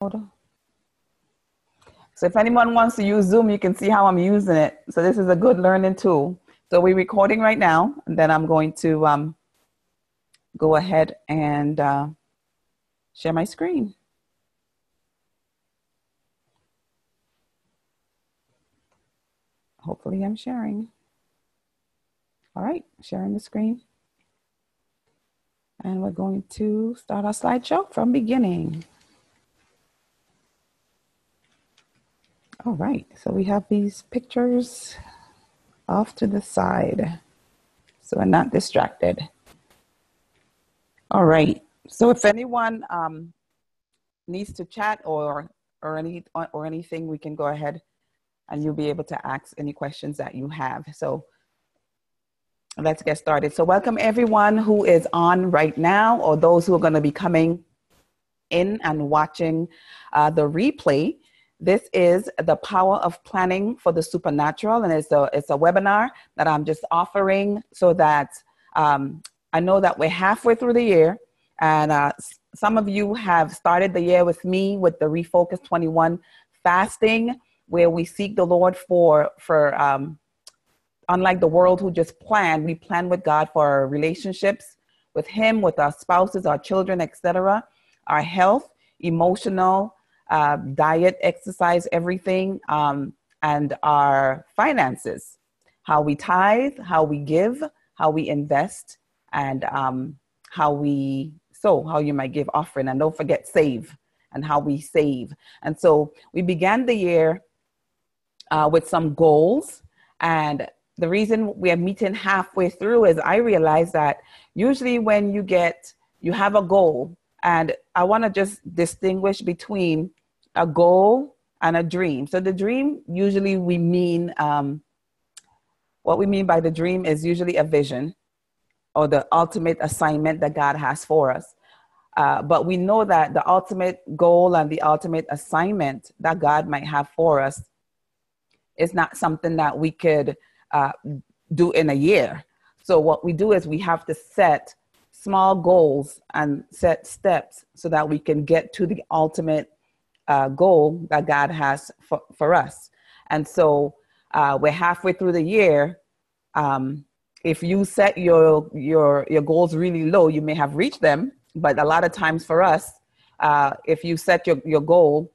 So if anyone wants to use Zoom, you can see how I'm using it. So this is a good learning tool. So we're recording right now, and then I'm going to um, go ahead and uh, share my screen. Hopefully I'm sharing. All right, sharing the screen. And we're going to start our slideshow from beginning. All right, so we have these pictures off to the side so we're not distracted. All right, so if anyone um, needs to chat or or any or anything, we can go ahead and you'll be able to ask any questions that you have. So let's get started. So welcome everyone who is on right now or those who are going to be coming in and watching uh, the replay. This is the power of planning for the supernatural, and it's a it's a webinar that I'm just offering so that um, I know that we're halfway through the year, and uh, some of you have started the year with me with the Refocus 21 fasting, where we seek the Lord for for um, unlike the world who just plan, we plan with God for our relationships with Him, with our spouses, our children, etc., our health, emotional uh, diet, exercise, everything, um, and our finances, how we tithe, how we give, how we invest, and um, how we sow, how you might give offering. And don't forget, save and how we save. And so we began the year uh, with some goals. And the reason we are meeting halfway through is I realized that usually when you get, you have a goal, and I want to just distinguish between a goal and a dream. So the dream usually we mean um, what we mean by the dream is usually a vision or the ultimate assignment that God has for us. Uh, but we know that the ultimate goal and the ultimate assignment that God might have for us is not something that we could uh, do in a year. So what we do is we have to set small goals and set steps so that we can get to the ultimate uh, goal that God has for, for us. And so uh, we're halfway through the year. Um, if you set your, your, your goals really low, you may have reached them. But a lot of times for us, uh, if you set your, your goal,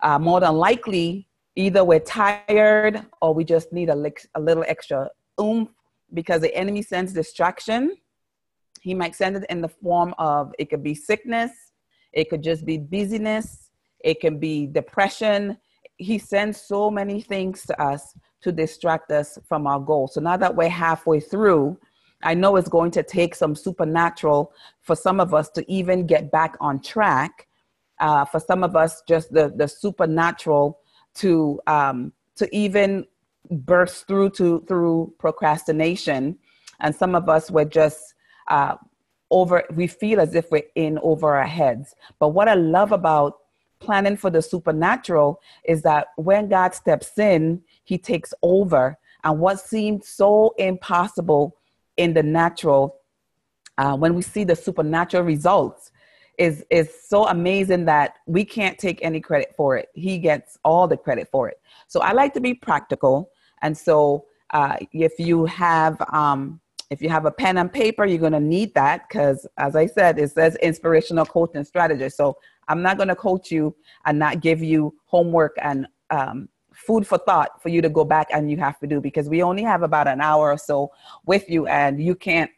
uh, more than likely, either we're tired or we just need a, a little extra oomph because the enemy sends distraction. He might send it in the form of it could be sickness, it could just be busyness, it can be depression. He sends so many things to us to distract us from our goal. So now that we're halfway through, I know it's going to take some supernatural for some of us to even get back on track. Uh, for some of us, just the, the supernatural to um, to even burst through to through procrastination, and some of us were just uh, over. We feel as if we're in over our heads. But what I love about planning for the supernatural is that when God steps in, he takes over. And what seemed so impossible in the natural, uh, when we see the supernatural results, is, is so amazing that we can't take any credit for it. He gets all the credit for it. So I like to be practical. And so uh, if you have, um, if you have a pen and paper, you're going to need that because, as I said, it says inspirational coaching strategist. So I'm not going to coach you and not give you homework and um, food for thought for you to go back and you have to do because we only have about an hour or so with you and you can't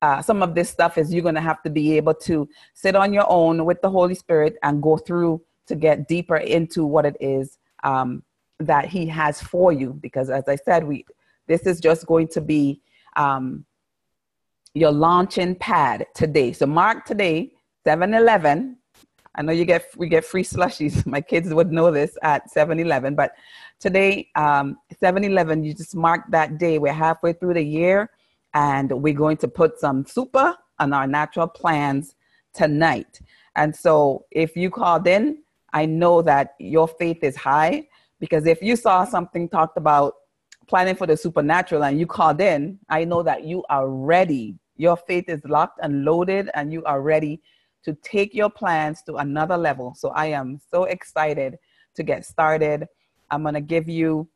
uh, some of this stuff is you're going to have to be able to sit on your own with the holy spirit and go through to get deeper into what it is um, that he has for you because as i said we this is just going to be um, your launching pad today. So mark today 7-eleven I know you get we get free slushies. My kids would know this at 7-Eleven, but today, um, 7-Eleven, you just mark that day. We're halfway through the year, and we're going to put some super on our natural plans tonight. And so, if you called in, I know that your faith is high because if you saw something talked about planning for the supernatural and you called in, I know that you are ready. Your faith is locked and loaded, and you are ready to take your plans to another level. So I am so excited to get started. I'm going to give you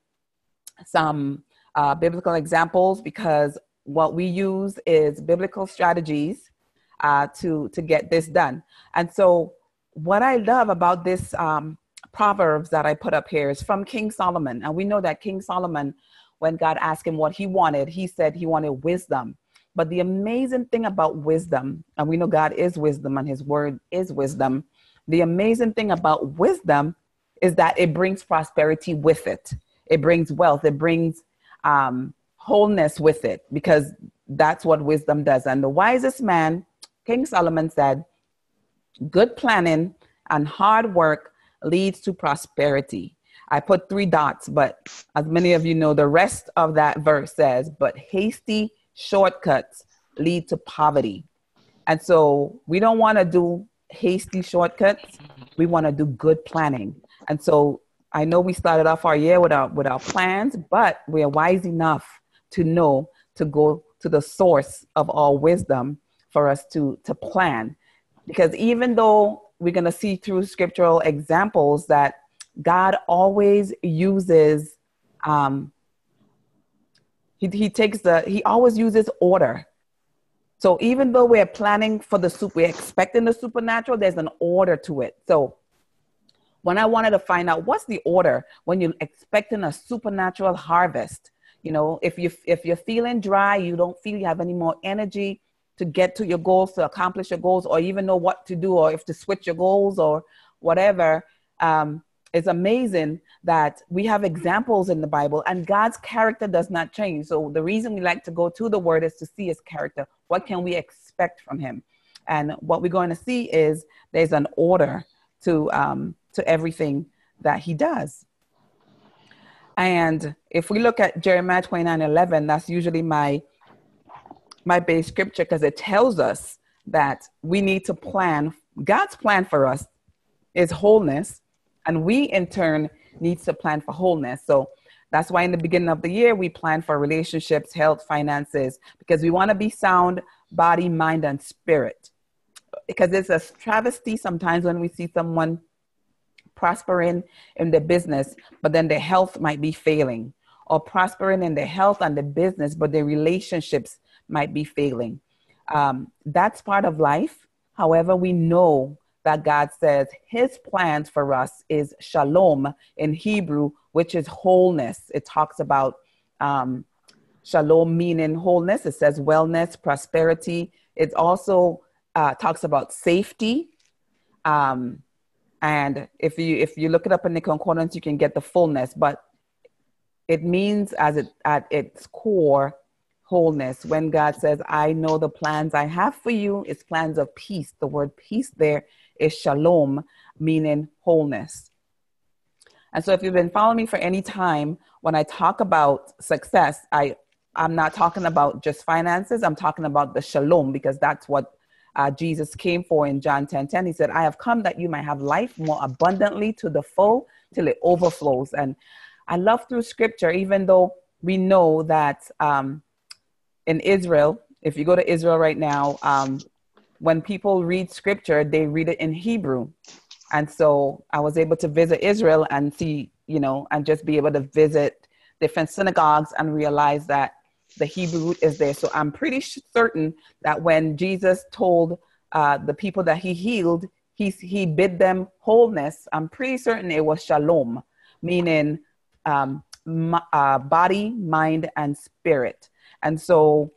some uh, biblical examples because what we use is biblical strategies uh, to to get this done. And so, what I love about this um, proverbs that I put up here is from King Solomon, and we know that King Solomon, when God asked him what he wanted, he said he wanted wisdom. But the amazing thing about wisdom, and we know God is wisdom and his word is wisdom. The amazing thing about wisdom is that it brings prosperity with it. It brings wealth. It brings um, wholeness with it because that's what wisdom does. And the wisest man, King Solomon said, good planning and hard work leads to prosperity. I put three dots, but as many of you know, the rest of that verse says, but hasty shortcuts lead to poverty. And so we don't want to do hasty shortcuts. We want to do good planning. And so I know we started off our year with our, with our plans, but we are wise enough to know to go to the source of all wisdom for us to, to plan. Because even though we're going to see through scriptural examples that God always uses um, he, he takes the, he always uses order. So even though we're planning for the soup, we're expecting the supernatural, there's an order to it. So when I wanted to find out what's the order when you're expecting a supernatural harvest, you know, if you if you're feeling dry, you don't feel you have any more energy to get to your goals, to accomplish your goals, or even know what to do, or if to switch your goals or whatever. Um, it's amazing that we have examples in the Bible and God's character does not change. So the reason we like to go to the word is to see his character. What can we expect from him? And what we're going to see is there's an order to um, to everything that he does. And if we look at Jeremiah 29 11, that's usually my my base scripture because it tells us that we need to plan. God's plan for us is wholeness and we, in turn, needs to plan for wholeness. So that's why in the beginning of the year, we plan for relationships, health, finances, because we want to be sound body, mind, and spirit. Because it's a travesty sometimes when we see someone prospering in their business, but then their health might be failing, or prospering in their health and the business, but their relationships might be failing. Um, that's part of life. However, we know that God says his plans for us is shalom in Hebrew, which is wholeness. It talks about um, shalom meaning wholeness. It says wellness, prosperity. It also uh, talks about safety. Um, and if you if you look it up in the concordance, you can get the fullness. But it means as it at its core wholeness. When God says, "I know the plans I have for you," it's plans of peace. The word peace there is shalom, meaning wholeness. And so if you've been following me for any time, when I talk about success, I, I'm not talking about just finances, I'm talking about the shalom because that's what uh, Jesus came for in John 10 10. He said, I have come that you might have life more abundantly to the full till it overflows. And I love through scripture, even though we know that um, in Israel, if you go to Israel right now, um, when people read scripture, they read it in Hebrew. And so I was able to visit Israel and see, you know, and just be able to visit different synagogues and realize that the Hebrew is there. So I'm pretty certain that when Jesus told uh, the people that he healed, he, he bid them wholeness. I'm pretty certain it was shalom, meaning um, uh, body, mind, and spirit. And so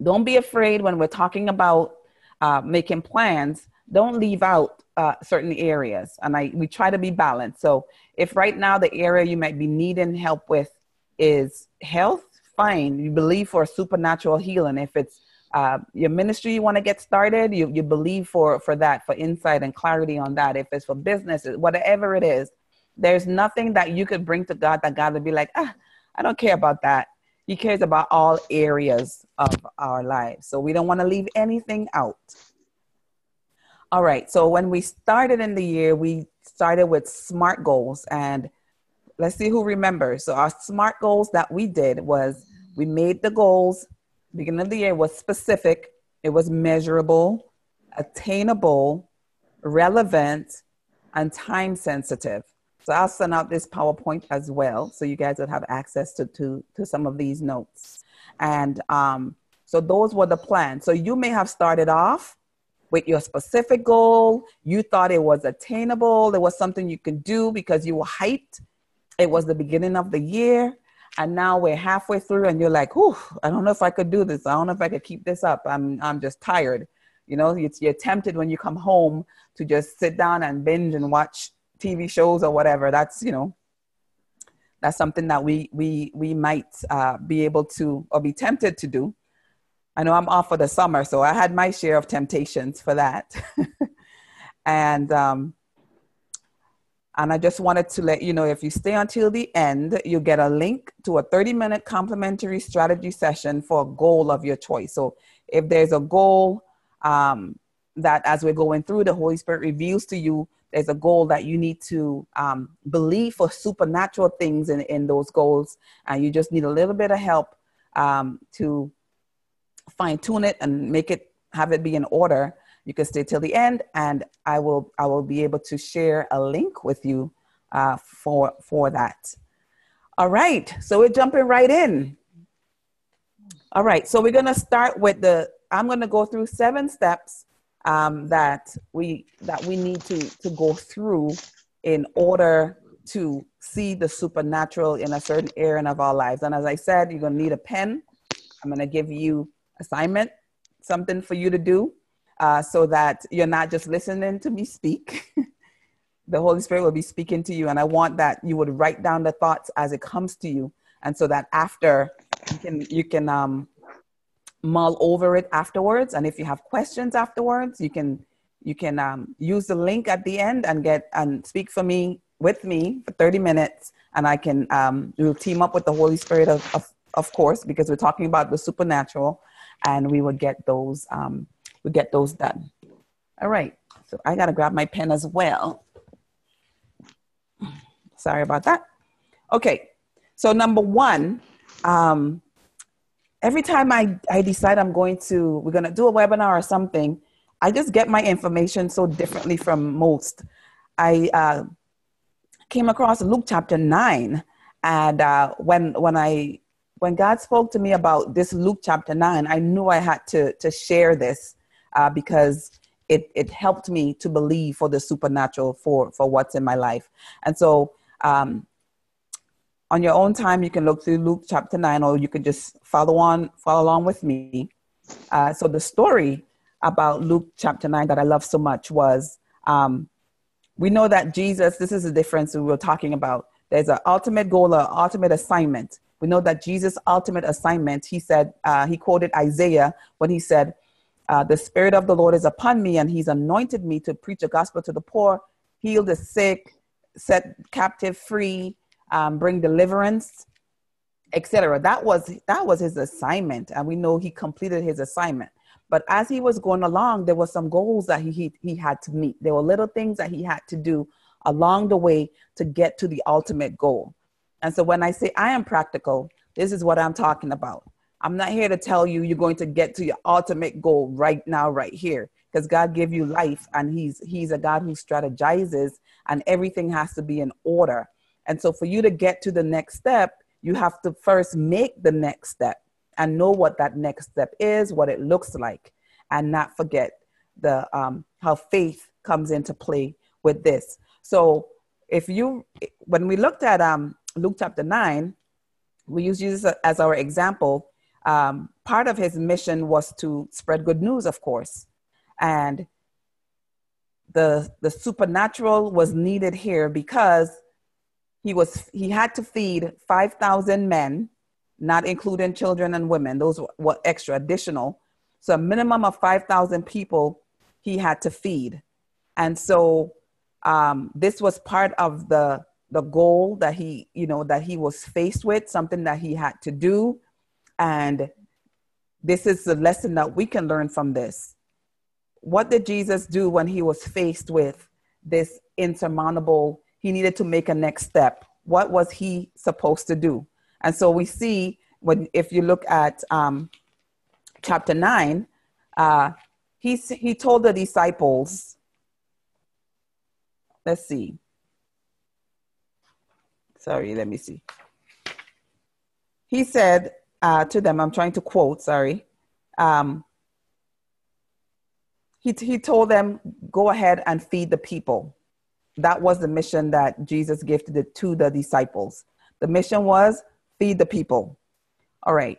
don't be afraid when we're talking about uh, making plans, don't leave out uh, certain areas. And I we try to be balanced. So if right now the area you might be needing help with is health, fine. You believe for supernatural healing. If it's uh, your ministry you want to get started, you, you believe for for that, for insight and clarity on that. If it's for business, whatever it is, there's nothing that you could bring to God that God would be like, ah, I don't care about that. He cares about all areas of our lives. So we don't want to leave anything out. All right. So when we started in the year, we started with SMART goals. And let's see who remembers. So our SMART goals that we did was we made the goals, beginning of the year was specific, it was measurable, attainable, relevant, and time sensitive. So I'll send out this PowerPoint as well, so you guys would have access to to, to some of these notes. And um, so those were the plans. So you may have started off with your specific goal. You thought it was attainable. There was something you could do because you were hyped. It was the beginning of the year. And now we're halfway through and you're like, "Whew, I don't know if I could do this. I don't know if I could keep this up. I'm, I'm just tired. You know, you're tempted when you come home to just sit down and binge and watch TV shows or whatever. That's, you know, that's something that we, we, we might uh, be able to or be tempted to do. I know I'm off for the summer, so I had my share of temptations for that. and um, and I just wanted to let you know if you stay until the end, you'll get a link to a 30 minute complimentary strategy session for a goal of your choice. So if there's a goal um, that as we're going through, the Holy Spirit reveals to you there's a goal that you need to um, believe for supernatural things in, in those goals, and you just need a little bit of help um, to fine tune it and make it have it be in order. You can stay till the end and i will i will be able to share a link with you uh, for for that. All right so we're jumping right in. All right so we're going to start with the i'm going to go through seven steps um, that we that we need to to go through in order to see the supernatural in a certain area of our lives. And as i said you're to need a pen. I'm to give you assignment, something for you to do, uh, so that you're not just listening to me speak. the Holy Spirit will be speaking to you, and I want that you would write down the thoughts as it comes to you, and so that after you can you can um, mull over it afterwards, and if you have questions afterwards, you can you can um, use the link at the end and get and speak for me with me for 30 minutes and i can um, we'll team up with the holy spirit of, of, of course because we're talking about the supernatural and we will get those um, we get those done. All right, so I gotta grab my pen as well. Sorry about that. Okay, so number one, um, every time I, I decide I'm going to, we're gonna do a webinar or something, I just get my information so differently from most. I uh, came across Luke chapter nine, and uh, when when I when God spoke to me about this Luke chapter 9, I knew I had to, to share this uh, because it, it helped me to believe for the supernatural for, for what's in my life. And so, um, on your own time, you can look through Luke chapter 9, or you could just follow on, follow along with me. Uh, so, the story about Luke chapter 9 that I love so much was um, we know that Jesus, this is the difference we were talking about. There's an ultimate goal, an ultimate assignment we know that Jesus' ultimate assignment, he said, uh, he quoted Isaiah when he said, uh, The Spirit of the Lord is upon me, and he's anointed me to preach the gospel to the poor, heal the sick, set captive free, um, bring deliverance, etc. That was that was his assignment, and we know he completed his assignment. But as he was going along, there were some goals that he, he, he had to meet. There were little things that he had to do along the way to get to the ultimate goal. And so when I say I am practical, this is what I'm talking about. I'm not here to tell you you're going to get to your ultimate goal right now, right here, because God gave you life and He's He's a God who strategizes and everything has to be in order. And so for you to get to the next step, you have to first make the next step and know what that next step is, what it looks like, and not forget the um, how faith comes into play with this. So if you when we looked at um Luke chapter 9, we use Jesus as our example. Um, part of his mission was to spread good news, of course. And the, the supernatural was needed here because he, was, he had to feed 5,000 men, not including children and women. Those were extra, additional. So a minimum of 5,000 people he had to feed. And so um, this was part of the the goal that he you know that he was faced with something that he had to do and this is the lesson that we can learn from this what did jesus do when he was faced with this insurmountable he needed to make a next step what was he supposed to do and so we see when if you look at um, chapter 9 uh, he, he told the disciples, let's see. Sorry, let me see. He said uh, to them, I'm trying to quote, sorry. Um, he, he told them, go ahead and feed the people. That was the mission that Jesus gifted to the disciples. The mission was feed the people. All right.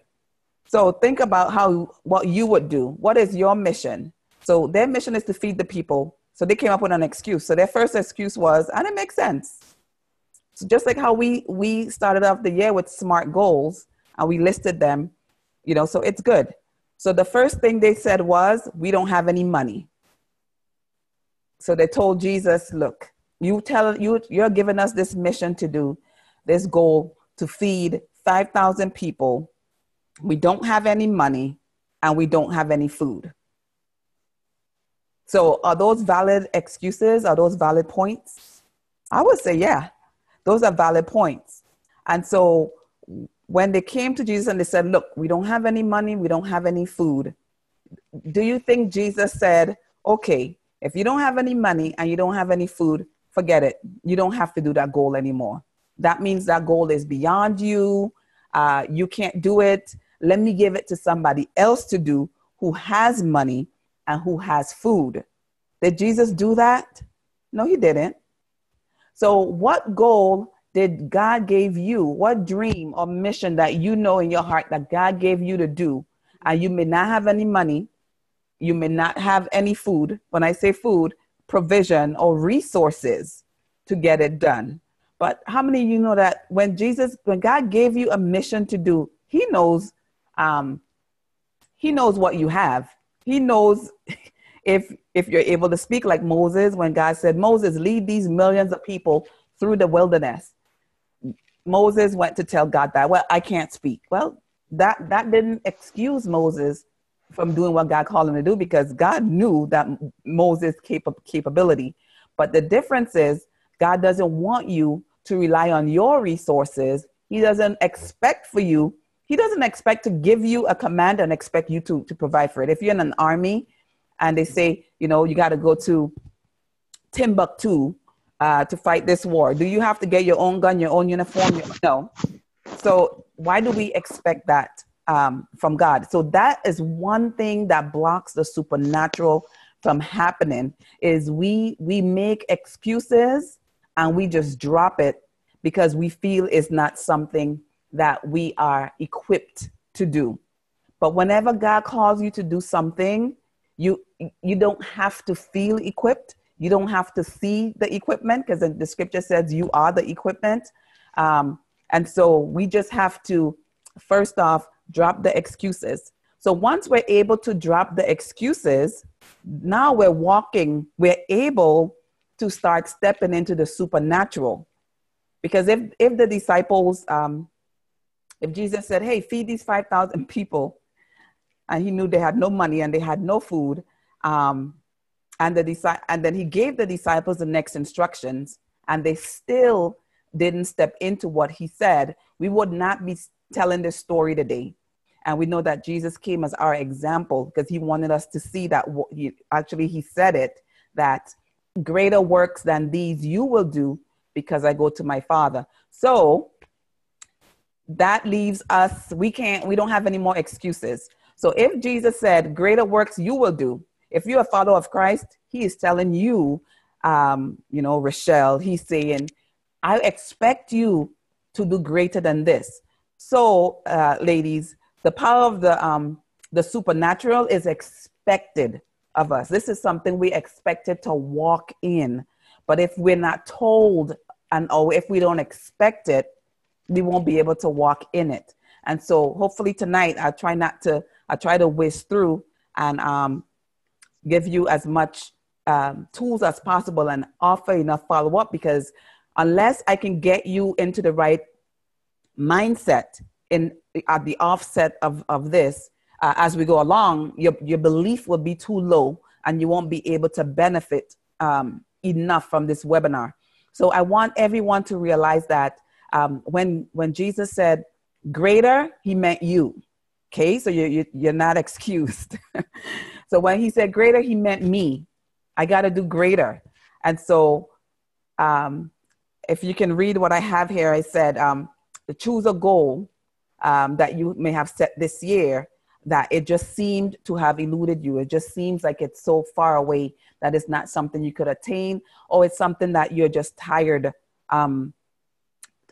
So think about how what you would do. What is your mission? So their mission is to feed the people. So they came up with an excuse. So their first excuse was, and it makes sense. So just like how we we started off the year with smart goals and we listed them, you know, so it's good. So the first thing they said was, we don't have any money. So they told Jesus, look, you tell you you're giving us this mission to do, this goal to feed 5,000 people we don't have any money, and we don't have any food. So, are those valid excuses? Are those valid points? I would say, yeah, those are valid points. And so, when they came to Jesus and they said, Look, we don't have any money, we don't have any food, do you think Jesus said, Okay, if you don't have any money and you don't have any food, forget it. You don't have to do that goal anymore. That means that goal is beyond you. Uh, you can't do it. Let me give it to somebody else to do who has money and who has food. Did Jesus do that? No, he didn't. So, what goal did God give you? What dream or mission that you know in your heart that God gave you to do? And you may not have any money, you may not have any food. When I say food, provision or resources to get it done. But how many of you know that when Jesus, when God gave you a mission to do, He knows um, he knows what you have. He knows if if you're able to speak like Moses when God said, "Moses, lead these millions of people through the wilderness." Moses went to tell God that, "Well, I can't speak." Well, that that didn't excuse Moses from doing what God called him to do because God knew that Moses' cap- capability. But the difference is God doesn't want you to rely on your resources. He doesn't expect for you he doesn't expect to give you a command and expect you to, to provide for it. If you're in an army and they say, you know, you got to go to Timbuktu uh, to fight this war, do you have to get your own gun, your own uniform? No. So why do we expect that um, from God? So that is one thing that blocks the supernatural from happening is we we make excuses and we just drop it because we feel it's not something that we are equipped to do. But whenever God calls you to do something, you you don't have to feel equipped. You don't have to see the equipment because the scripture says you are the equipment. Um, and so we just have to first off drop the excuses. So once we're able to drop the excuses, now we're walking, we're able to start stepping into the supernatural. Because if if the disciples um, if Jesus said, hey, feed these 5,000 people, and he knew they had no money and they had no food, um, and, the and then he gave the disciples the next instructions, and they still didn't step into what he said, we would not be telling this story today. And we know that Jesus came as our example because he wanted us to see that he, actually he said it that greater works than these you will do because I go to my Father. So that leaves us, we can't, we don't have any more excuses. So if Jesus said, Greater works you will do, if you're a follower of Christ, he is telling you, um, you know, Rochelle, he's saying, I expect you to do greater than this. So, uh, ladies, the power of the, um, the supernatural is expected of us. This is something we expected to walk in. But if we're not told and or if we don't expect it, we won't be able to walk in it. And so hopefully tonight I try not to, I try to whiz through and um, give you as much um, tools as possible and offer enough follow up because unless I can get you into the right mindset in at the offset of, of this uh, as we go along, your, your belief will be too low and you won't be able to benefit um, enough from this webinar. So I want everyone to realize that um, when when Jesus said greater, he meant you. Okay, so you, you you're not excused. So when he said greater, he meant me. I got to do greater. And so, um, if you can read what I have here, I said, um, choose a goal um, that you may have set this year that it just seemed to have eluded you. It just seems like it's so far away that it's not something you could attain, or it's something that you're just tired um,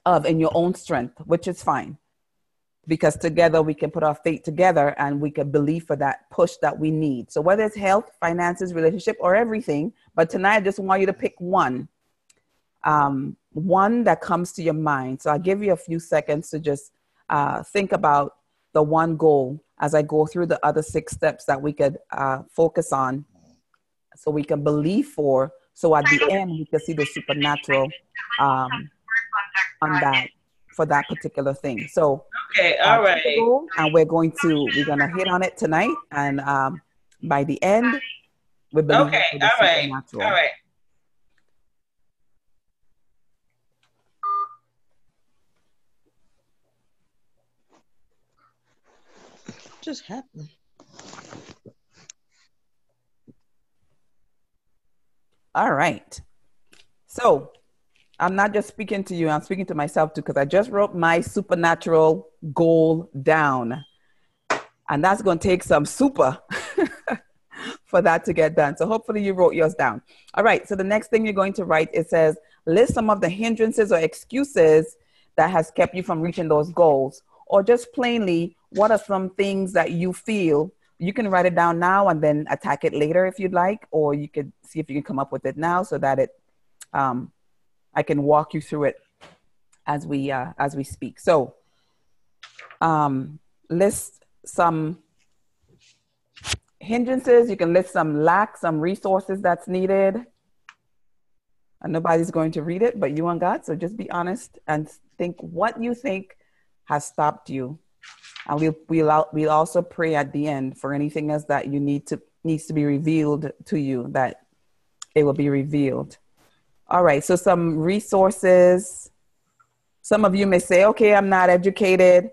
of in your own strength, which is fine. Because together we can put our faith together and we can believe for that push that we need. So, whether it's health, finances, relationship, or everything, but tonight I just want you to pick one. Um, one that comes to your mind. So, I'll give you a few seconds to just uh, think about the one goal as I go through the other six steps that we could uh, focus on so we can believe for. So, at the end, we can see the supernatural um, on that for that particular thing. So okay, all uh, right, and we're going to we're gonna hit on it tonight, and um, by the end, we're believe okay, all right, all right. Just happened. All right. So I'm not just speaking to you, I'm speaking to myself too, because I just wrote my supernatural goal down. And that's going to take some super for that to get done. So hopefully you wrote yours down. All right. So the next thing you're going to write, it says, list some of the hindrances or excuses that has kept you from reaching those goals. Or just plainly, what are some things that you feel you can write it down now and then attack it later if you'd like, or you could see if you can come up with it now so that it um, I can walk you through it as we uh, as we speak. So, um, list some hindrances. You can list some lack, some resources that's needed. And nobody's going to read it, but you and God. So just be honest and think what you think has stopped you. And we'll, we'll, we'll also pray at the end for anything else that you need to needs to be revealed to you that it will be revealed. All right, so some resources. Some of you may say, okay, I'm not educated,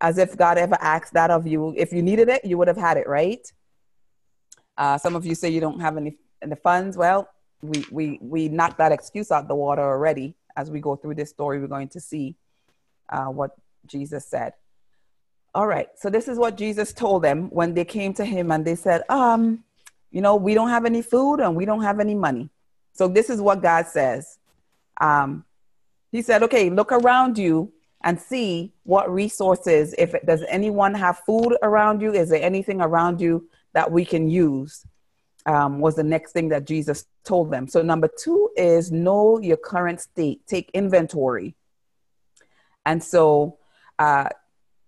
as if God ever asked that of you. If you needed it, you would have had it, right? Uh, some of you say you don't have any the funds. Well, we, we, we knocked that excuse out the water already. As we go through this story, we're going to see uh, what Jesus said. All right, so this is what Jesus told them when they came to him and they said, um, you know, we don't have any food and we don't have any money. So this is what God says. Um, he said, okay, look around you and see what resources, if it, does anyone have food around you? Is there anything around you that we can use? Um, was the next thing that Jesus told them. So number two is know your current state, take inventory. And so uh,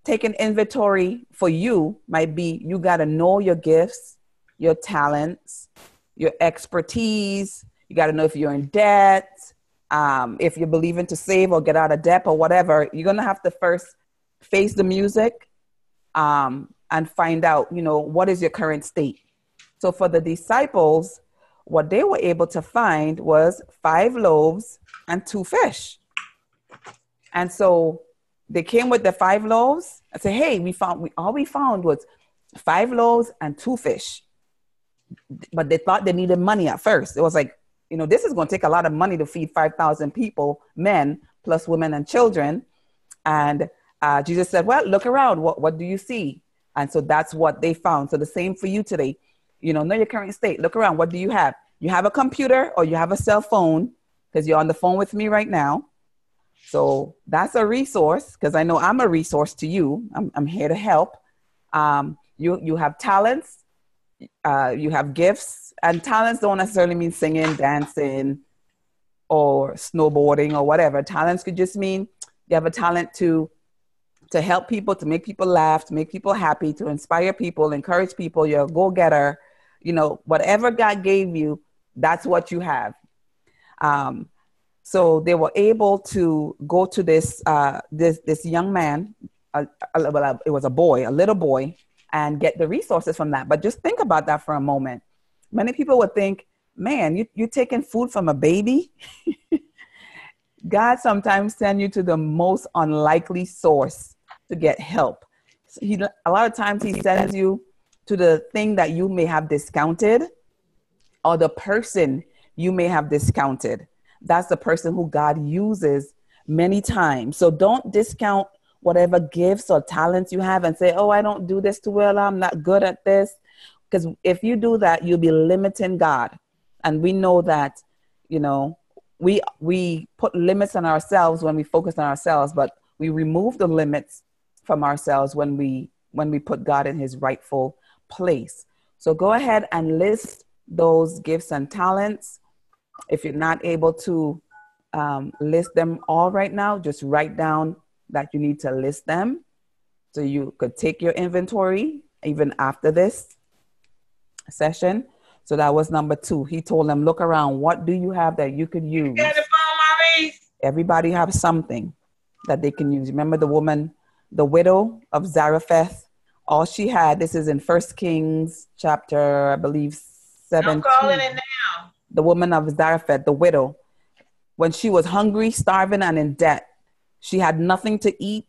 taking inventory for you might be you got to know your gifts, your talents, your expertise, you got to know if you're in debt, um, if you're believing to save or get out of debt or whatever. You're going to have to first face the music um, and find out, you know, what is your current state. So for the disciples, what they were able to find was five loaves and two fish. And so they came with the five loaves. I said, hey, we found, we, all we found was five loaves and two fish. But they thought they needed money at first. It was like, you know, this is going to take a lot of money to feed 5,000 people, men, plus women and children. And uh, Jesus said, well, look around. What, what do you see? And so that's what they found. So the same for you today. You know, know your current state. Look around. What do you have? You have a computer or you have a cell phone because you're on the phone with me right now. So that's a resource because I know I'm a resource to you. I'm, I'm here to help. Um, you, you have talents, uh, you have gifts, and talents don't necessarily mean singing, dancing, or snowboarding or whatever. Talents could just mean you have a talent to to help people, to make people laugh, to make people happy, to inspire people, encourage people. You're a go-getter. You know, whatever God gave you, that's what you have. Um, so they were able to go to this uh, this this young man. A, it was a boy, a little boy, and get the resources from that. But just think about that for a moment many people would think, man, you, you're taking food from a baby. God sometimes send you to the most unlikely source to get help. He, a lot of times he sends you to the thing that you may have discounted or the person you may have discounted. That's the person who God uses many times. So don't discount whatever gifts or talents you have and say, oh, I don't do this too well. I'm not good at this. Because if you do that, you'll be limiting God. And we know that, you know, we we put limits on ourselves when we focus on ourselves, but we remove the limits from ourselves when we when we put God in his rightful place. So go ahead and list those gifts and talents. If you're not able to um, list them all right now, just write down that you need to list them. So you could take your inventory even after this session. So that was number two. He told them, look around. What do you have that you could use? Get the phone, Maurice. Everybody have something that they can use. Remember the woman, the widow of Zarephath? All she had, this is in First Kings chapter, I believe, 17. I'm calling it now. The woman of Zarephath, the widow, when she was hungry, starving, and in debt, she had nothing to eat,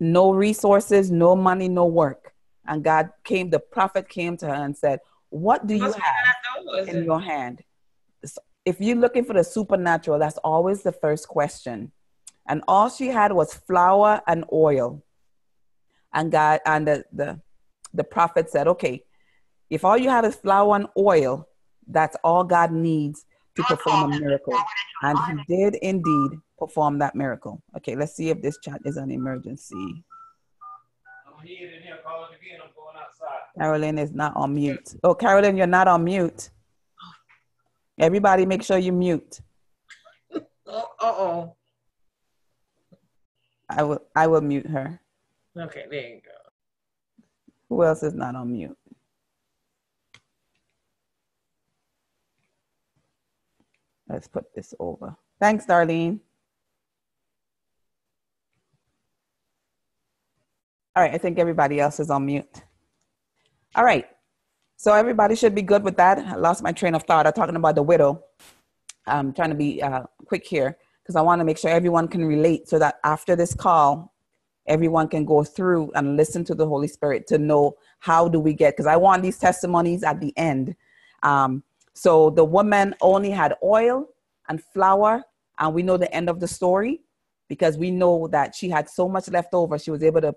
no resources, no money, no work. And God came, the prophet came to her and said, What do you have in your hand? If you're looking for the supernatural, that's always the first question. And all she had was flour and oil. And God and the, the, the prophet said, Okay, if all you have is flour and oil, that's all God needs to perform a miracle. And he did indeed perform that miracle. Okay, let's see if this chat is an emergency. Carolyn is not on mute. Oh, Carolyn, you're not on mute. Everybody, make sure you mute. Uh oh. I will. I will mute her. Okay, there you go. Who else is not on mute? Let's put this over. Thanks, Darlene. All right, I think everybody else is on mute. All right, so everybody should be good with that. I lost my train of thought. I'm talking about the widow. I'm trying to be uh, quick here because I want to make sure everyone can relate so that after this call, everyone can go through and listen to the Holy Spirit to know how do we get, because I want these testimonies at the end. Um, so the woman only had oil and flour, and we know the end of the story because we know that she had so much left over. She was able to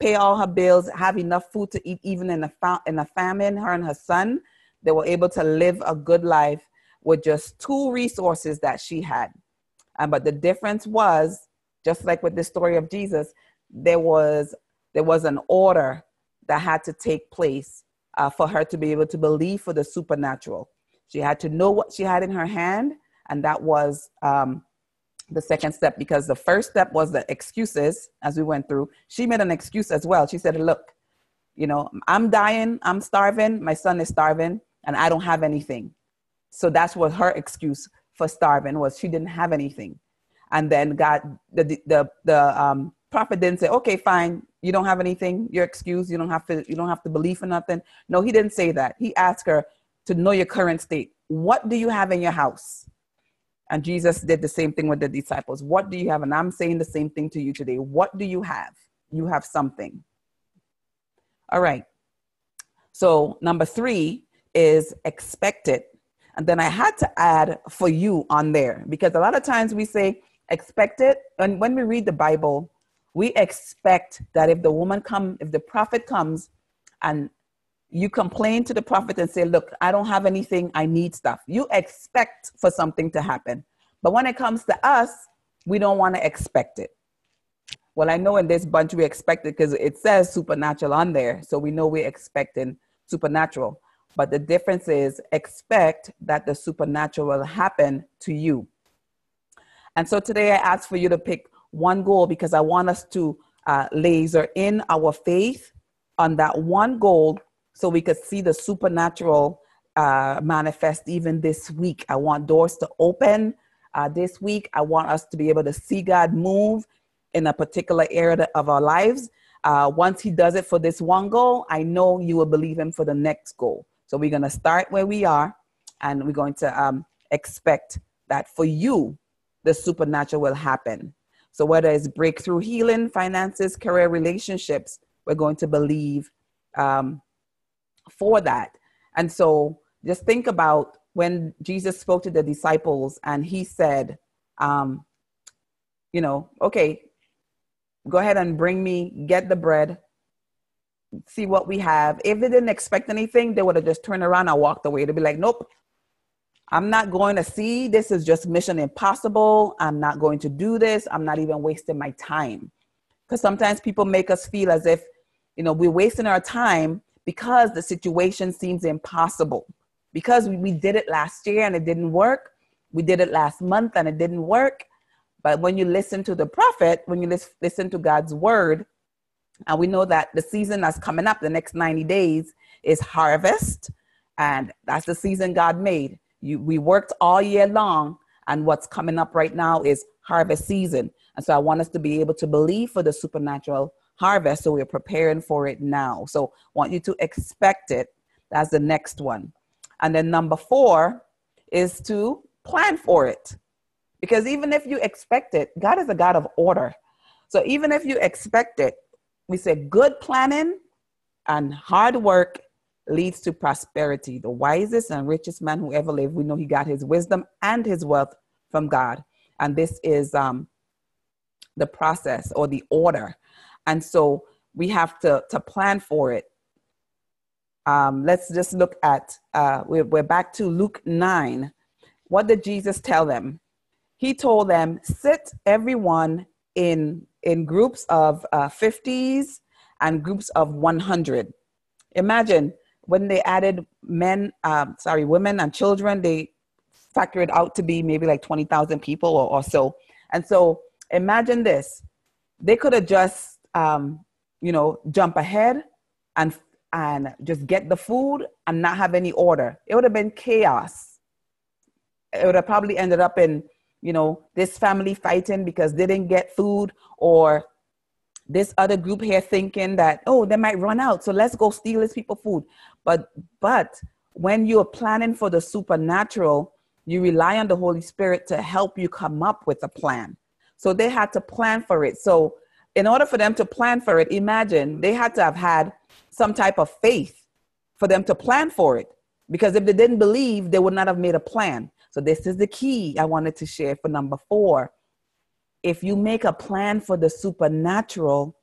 pay all her bills, have enough food to eat, even in a, fa- in a famine. Her and her son, they were able to live a good life with just two resources that she had. But the difference was, just like with the story of Jesus, there was there was an order that had to take place uh, for her to be able to believe for the supernatural. She had to know what she had in her hand, and that was um, the second step because the first step was the excuses as we went through. She made an excuse as well. She said, Look, you know, I'm dying, I'm starving, my son is starving, and I don't have anything. So that's what her excuse for starving was she didn't have anything. And then God, the, the, the um, prophet didn't say, okay, fine, you don't have anything, you're excused, you don't have to, you don't have to believe in nothing. No, he didn't say that. He asked her to know your current state. What do you have in your house? And Jesus did the same thing with the disciples. What do you have? And I'm saying the same thing to you today. What do you have? You have something. All right. So, number three is expected. And then I had to add for you on there because a lot of times we say expected. And when we read the Bible, we expect that if the woman come, if the prophet comes and you complain to the prophet and say, Look, I don't have anything, I need stuff. You expect for something to happen. But when it comes to us, we don't want to expect it. Well, I know in this bunch we expect it because it says supernatural on there. So we know we're expecting supernatural. But the difference is expect that the supernatural will happen to you. And so today I ask for you to pick one goal because I want us to uh, laser in our faith on that one goal so we could see the supernatural uh, manifest even this week. I want doors to open uh, this week. I want us to be able to see God move in a particular area of our lives. Uh, once He does it for this one goal, I know you will believe Him for the next goal. So we're going to start where we are and we're going to um, expect that for you, the supernatural will happen. So whether it's breakthrough healing, finances, career, relationships, we're going to believe um, for that. And so just think about when Jesus spoke to the disciples and he said, um, you know, okay, go ahead and bring me, get the bread, see what we have. If they didn't expect anything, they would have just turned around and walked away. They'd be like, nope, I'm not going to see. This is just mission impossible. I'm not going to do this. I'm not even wasting my time. Because sometimes people make us feel as if, you know, we're wasting our time because the situation seems impossible. Because we, we did it last year and it didn't work. We did it last month and it didn't work. But when you listen to the prophet, when you lis- listen to God's word, and we know that the season that's coming up, the next 90 days, is harvest. And that's the season God made. You, we worked all year long, and what's coming up right now is harvest season. And so I want us to be able to believe for the supernatural harvest. So we're preparing for it now. So want you to expect it. That's the next one. And then number four is to plan for it. Because even if you expect it, God is a God of order. So even if you expect it, we say good planning and hard work leads to prosperity. The wisest and richest man who ever lived, we know he got his wisdom and his wealth from God. And this is um, the process or the order. And so we have to, to plan for it. Um, let's just look at, uh, we're, we're back to Luke 9. What did Jesus tell them? He told them, sit everyone in, in groups of uh, 50s and groups of 100. Imagine when they added men, um, sorry, women and children, they factored out to be maybe like 20,000 people or, or so. And so imagine this they could have just, um, you know, jump ahead and and just get the food and not have any order. It would have been chaos. It would have probably ended up in, you know, this family fighting because they didn't get food or this other group here thinking that, oh, they might run out. So let's go steal these people food. But but when you're planning for the supernatural, you rely on the Holy Spirit to help you come up with a plan. So they had to plan for it. So in order for them to plan for it, imagine they had to have had some type of faith for them to plan for it. Because if they didn't believe, they would not have made a plan. So, this is the key I wanted to share for number four. If you make a plan for the supernatural,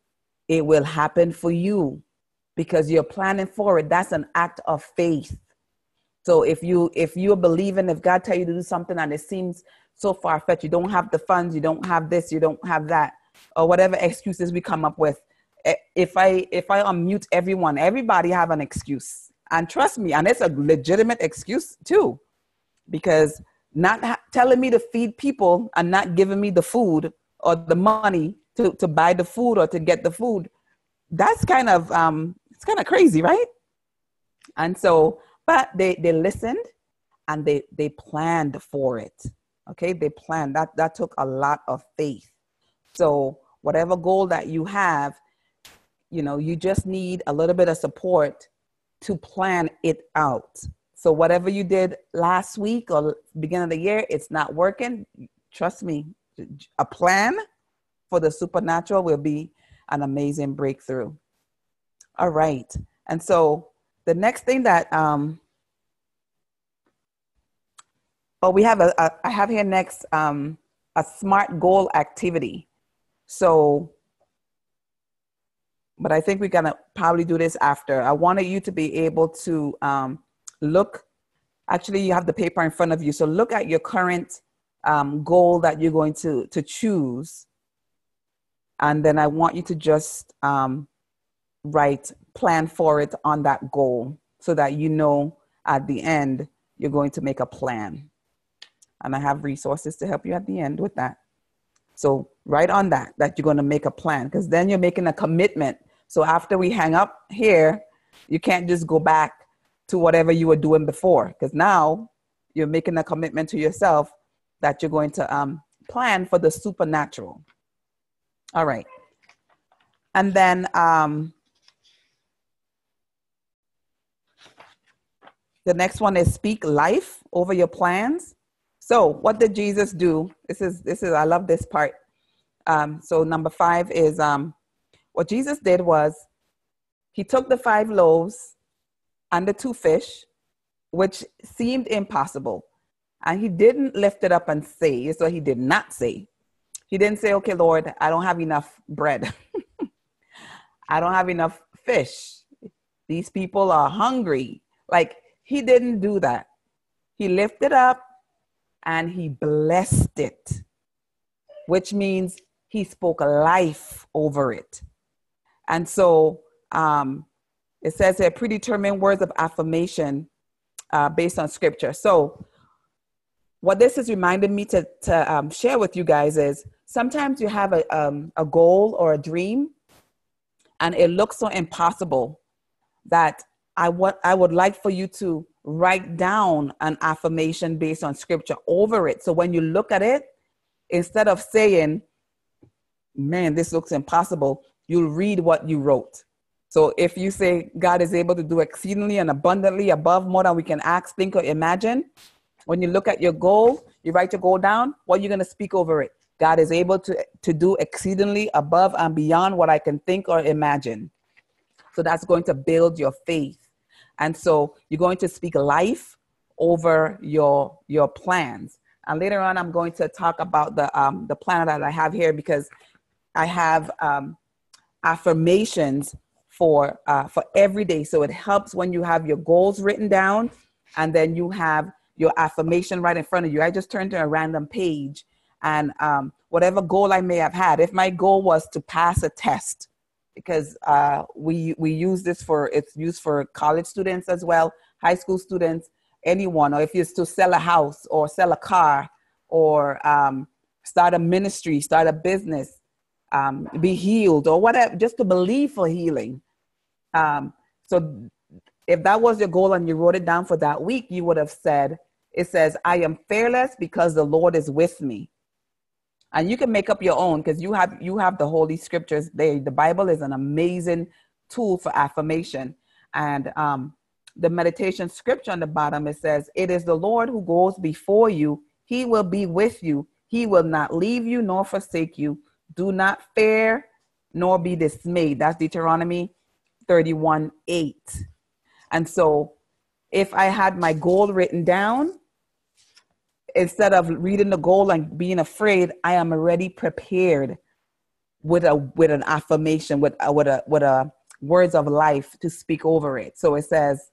it will happen for you because you're planning for it. That's an act of faith. So if you if you're believing, if God tell you to do something and it seems so far fetched, you don't have the funds, you don't have this, you don't have that, or whatever excuses we come up with, Eh, if I if I unmute everyone, everybody have an excuse, and trust me, and it's a legitimate excuse too, because not ha- telling me to feed people and not giving me the food or the money to to buy the food or to get the food, that's kind of um it's kind of crazy, right? And so, but they they listened and they they planned for it. Okay, they planned that that took a lot of faith. So whatever goal that you have you know you just need a little bit of support to plan it out. So whatever you did last week or beginning of the year it's not working. Trust me a plan for the supernatural will be an amazing breakthrough. All right. And so the next thing that um oh we have a, a I have here next um a smart goal activity so but I think we're gonna probably do this after. I wanted you to be able to um, look. Actually, you have the paper in front of you, so look at your current um, goal that you're going to to choose, and then I want you to just um, write plan for it on that goal, so that you know at the end you're going to make a plan. And I have resources to help you at the end with that. So write on that that you're going to make a plan because then you're making a commitment so after we hang up here, you can't just go back to whatever you were doing before because now you're making a commitment to yourself that you're going to um, plan for the supernatural. All right. And then um, the next one is speak life over your plans. So what did Jesus do? This is this is I love this part. Um, so number five is um, what Jesus did was he took the five loaves and the two fish, which seemed impossible. And he didn't lift it up and say, so he did not say. He didn't say, okay, Lord, I don't have enough bread. I don't have enough fish. These people are hungry. Like he didn't do that. He lifted up and he blessed it, which means he spoke life over it. And so um, it says here predetermined words of affirmation uh, based on scripture. So, what this has reminded me to, to um, share with you guys is sometimes you have a, um, a goal or a dream and it looks so impossible that I, want, I would like for you to write down an affirmation based on scripture over it. So when you look at it, instead of saying, man, this looks impossible, you'll read what you wrote. So if you say God is able to do exceedingly and abundantly above more than we can ask, think, or imagine, when you look at your goal, you write your goal down, what are you going to speak over it? God is able to, to do exceedingly above and beyond what I can think or imagine. So that's going to build your faith. And so you're going to speak life over your your plans. And later on, I'm going to talk about the um, the plan that I have here because I have um, affirmations for uh, for every day. So it helps when you have your goals written down, and then you have your affirmation right in front of you. I just turned to a random page, and um, whatever goal I may have had, if my goal was to pass a test, because uh, we we use this for it's used for college students as well, high school students, anyone, or if it's to sell a house or sell a car or um, start a ministry, start a business, um, be healed or whatever, just to believe for healing. Um, so if that was your goal and you wrote it down for that week, you would have said, it says, I am fearless because the Lord is with me. And you can make up your own because you have you have the holy scriptures there. The Bible is an amazing tool for affirmation. And um, the meditation scripture on the bottom it says, It is the Lord who goes before you, he will be with you, he will not leave you nor forsake you. Do not fear nor be dismayed. That's Deuteronomy 31 8. And so if I had my goal written down, instead of reading the goal and being afraid, I am already prepared with a with an affirmation, with a, with a with a words of life to speak over it. So it says,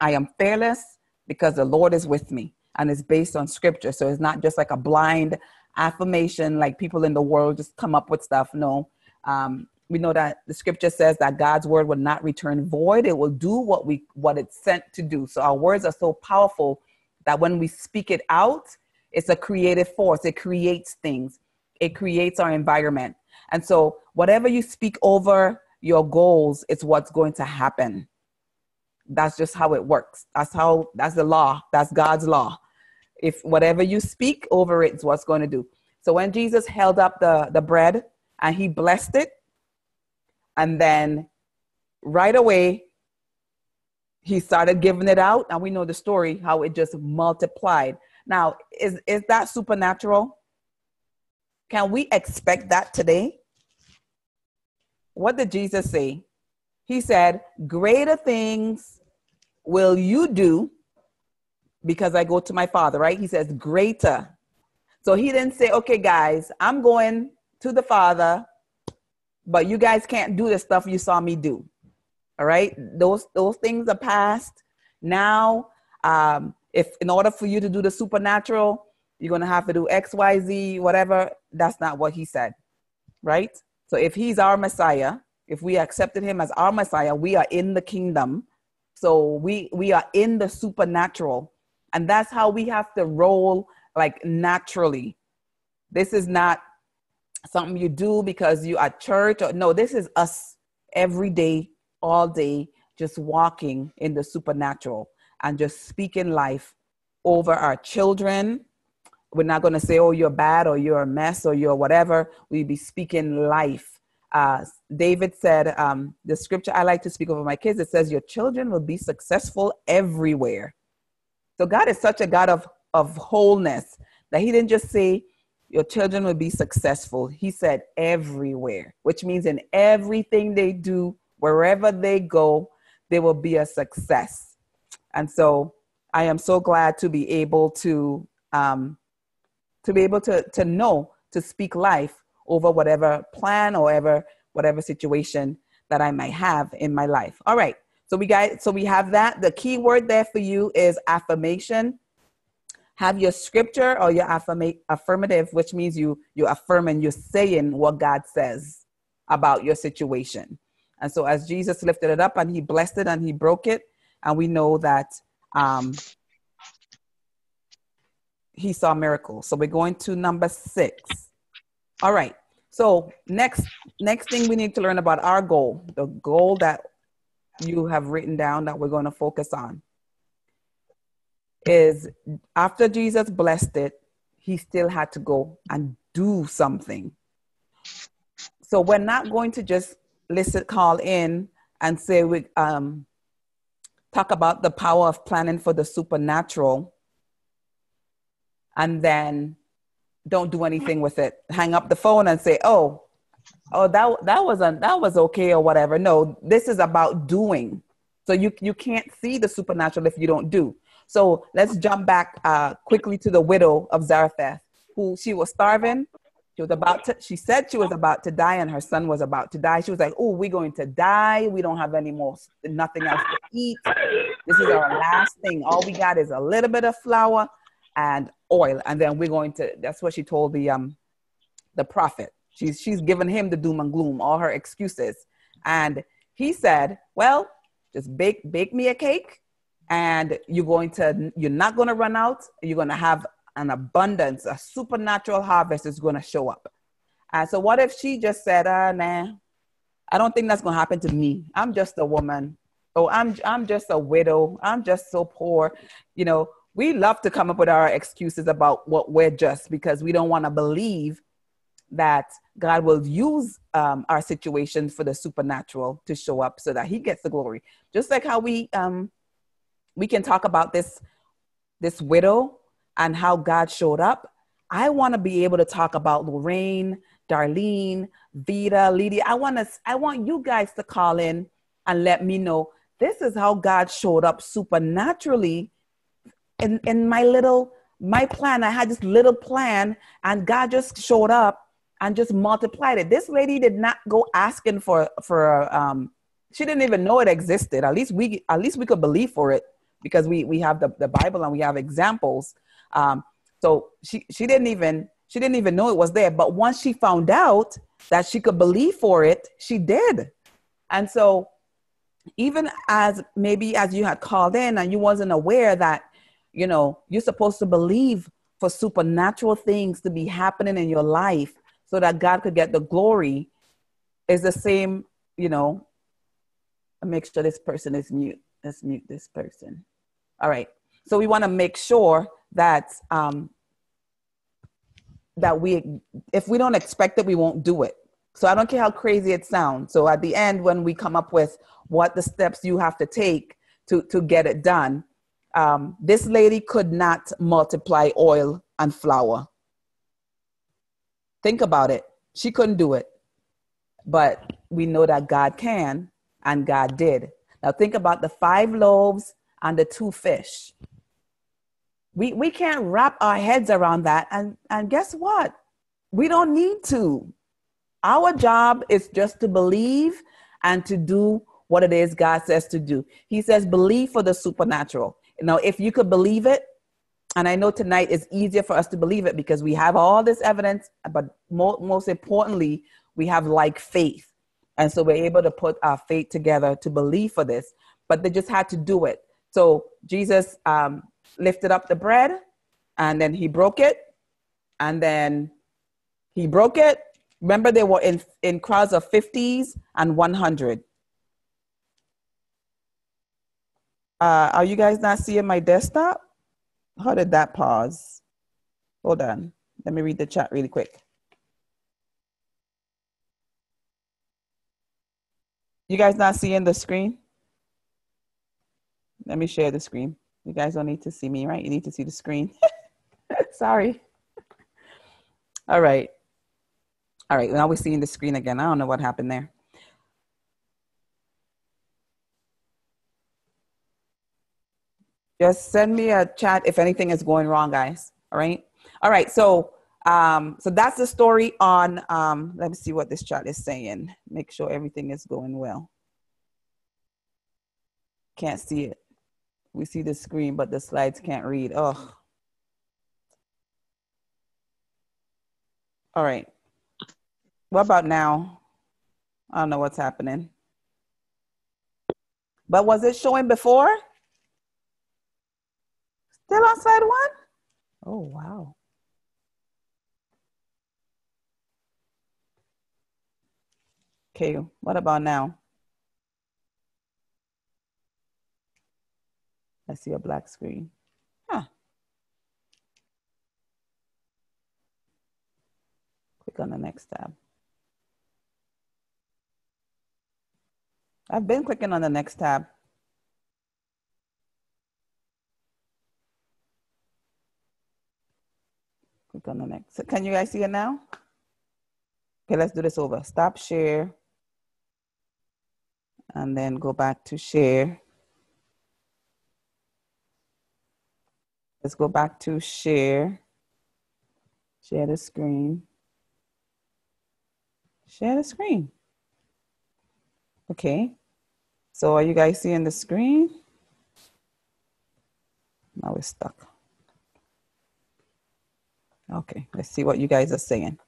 "I am fearless because the Lord is with me," and it's based on scripture. So it's not just like a blind affirmation, like people in the world just come up with stuff. No, um, we know that the scripture says that God's word will not return void. It will do what we what it's sent to do. So our words are so powerful that when we speak it out, it's a creative force. It creates things. It creates our environment. And so whatever you speak over your goals, it's what's going to happen. That's just how it works. That's how that's the law. That's God's law. If whatever you speak over it is what's going to do. So when Jesus held up the, the bread and he blessed it, and then right away he started giving it out. And we know the story how it just multiplied. Now is is that supernatural? Can we expect that today? What did jesus say? He said greater things will you do because i go to my father right? He says greater. So he didn't say okay guys i'm going to the father but you guys can't do the stuff you saw me do all right? Those those things are past. Now um, if in order for you to do the supernatural you're to have to do x y z whatever. That's not what he said right? So if he's our messiah if we accepted him as our messiah we are in the kingdom. So we we are in the supernatural. And that's how we have to roll like naturally. This is not something you do because you at church or no this is us every day all day just walking in the supernatural and just speaking life over our children. We're not going to say oh you're bad or you're a mess or you're whatever. We be speaking life. Uh, david said um, the scripture i like to speak over my kids it says your children will be successful everywhere. So god is such a god of, of wholeness that he didn't just say your children will be successful. He said everywhere, which means in everything they do, wherever they go, they will be a success. And so I am so glad to be able to um, to be able to to know to speak life over whatever plan or ever whatever situation that I might have in my life. All right. So we got so we have that. The key word there for you is affirmation. Have your scripture or your affirma- affirmative, which means you you affirm and you're saying what God says about your situation. And so as Jesus lifted it up and he blessed it and he broke it, and we know that um, he saw miracles. So we're going to number six. All right. So next next thing we need to learn about our goal, the goal that you have written down that we're going to focus on is after Jesus blessed it, he still had to go and do something. So we're not going to just listen, call in and say we um, talk about the power of planning for the supernatural, and then don't do anything with it. Hang up the phone and say, "Oh, oh that that wasn't that was okay or whatever." No, this is about doing. So you you can't see the supernatural if you don't do. So let's jump back uh, quickly to the widow of Zarephath, who she was starving. She was about to, she said she was about to die and her son was about to die. She was like, Oh, we're going to die. We don't have any more, nothing else to eat. This is our last thing. All we got is a little bit of flour and oil. And then we're going to, that's what she told the, um, the prophet. She's, she's given him the doom and gloom, all her excuses. And he said, Well, just bake, bake me a cake and you're going to you're not going to run out you're going to have an abundance a supernatural harvest is going to show up. And so what if she just said uh nah i don't think that's going to happen to me. I'm just a woman. Oh i'm i'm just a widow. I'm just so poor. You know we love to come up with our excuses about what we're just because we don't want to believe that god will use um, our situation for the supernatural to show up so that he gets the glory. Just like how we um, we can talk about this this widow and how God showed up. I want to be able to talk about Lorraine, Darlene, Vita, Lydia. I want to I want you guys to call in and let me know this is how God showed up supernaturally in in my little my plan. I had this little plan and God just showed up and just multiplied it. This lady did not go asking for for um she didn't even know it existed. At least we at least we could believe for it because we we have the, the Bible and we have examples. Um, so she she didn't even she didn't even know it was there. But once she found out that she could believe for it, she did. And so even as maybe as you had called in and you wasn't aware that you know you're supposed to believe for supernatural things to be happening in your life so that God could get the glory is the same, you know. Make sure this person is mute. Let's mute this person. All right. So we want to make sure that um, that we, if we don't expect it, we won't do it. So I don't care how crazy it sounds. So at the end, when we come up with what the steps you have to take to to get it done, um, this lady could not multiply oil and flour. Think about it. She couldn't do it, but we know that God can, and God did. Now think about the five loaves and the two fish. We, we can't wrap our heads around that. And, and guess what? We don't need to. Our job is just to believe and to do what it is God says to do. He says, believe for the supernatural. You know, if you could believe it, and I know tonight is easier for us to believe it because we have all this evidence, but mo- most importantly, we have like faith. And so we're able to put our faith together to believe for this, but they just had to do it. So Jesus um, lifted up the bread and then he broke it. And then he broke it. Remember, they were in, in crowds of 50s and 100. Uh, are you guys not seeing my desktop? How did that pause? Hold on. Let me read the chat really quick. You guys not seeing the screen? Let me share the screen. You guys don't need to see me, right? You need to see the screen. Sorry. All right. All right. Now we're seeing the screen again. I don't know what happened there. Just send me a chat if anything is going wrong, guys. All right. All right. So, um, so that's the story on. Um, let me see what this chat is saying. Make sure everything is going well. Can't see it. We see the screen, but the slides can't read. Oh. All right. What about now? I don't know what's happening. But was it showing before? Still on slide one? Oh, wow. Okay, what about now? I see a black screen. Huh. Click on the next tab. I've been clicking on the next tab. Click on the next. Can you guys see it now? Okay, let's do this over. Stop share. And then go back to share. Let's go back to share. Share the screen. Share the screen. Okay. So are you guys seeing the screen? Now we're stuck. Okay, let's see what you guys are saying.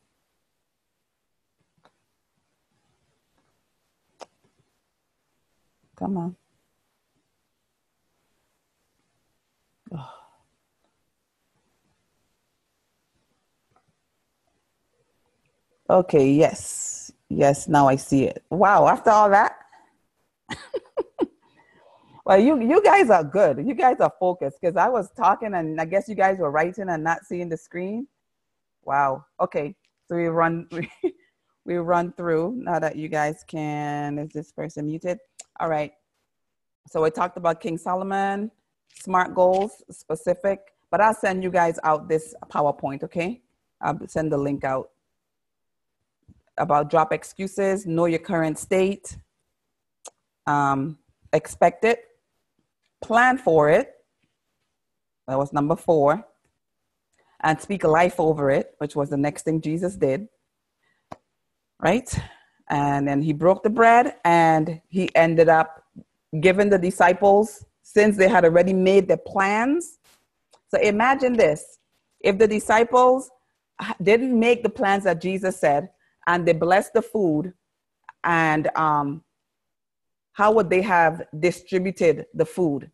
Come on. Okay, yes. Yes, now I see it. Wow, after all that. well, you you guys are good. You guys are focused because I was talking and I guess you guys were writing and not seeing the screen. Wow. Okay. So we run we, we run through now that you guys can is this person muted? All right. So we talked about King Solomon, smart goals, specific, but I'll send you guys out this PowerPoint, okay? I'll send the link out about drop excuses, know your current state, um, expect it, plan for it. That was number four. And speak life over it, which was the next thing Jesus did. Right? And then he broke the bread and he ended up giving the disciples, since they had already made their plans. So imagine this if the disciples didn't make the plans that Jesus said, and they blessed the food and um, how would they have distributed the food?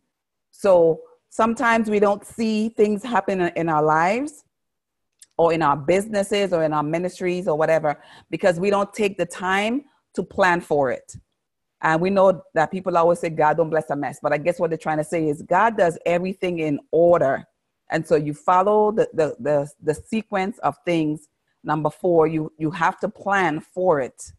So sometimes we don't see things happen in our lives or in our businesses or in our ministries or whatever because we don't take the time to plan for it. And we know that people always say god don't bless a mess but i guess what they're trying to say is god does everything in order. And so you follow the the the, the sequence of things Number four, you, you have to plan for it.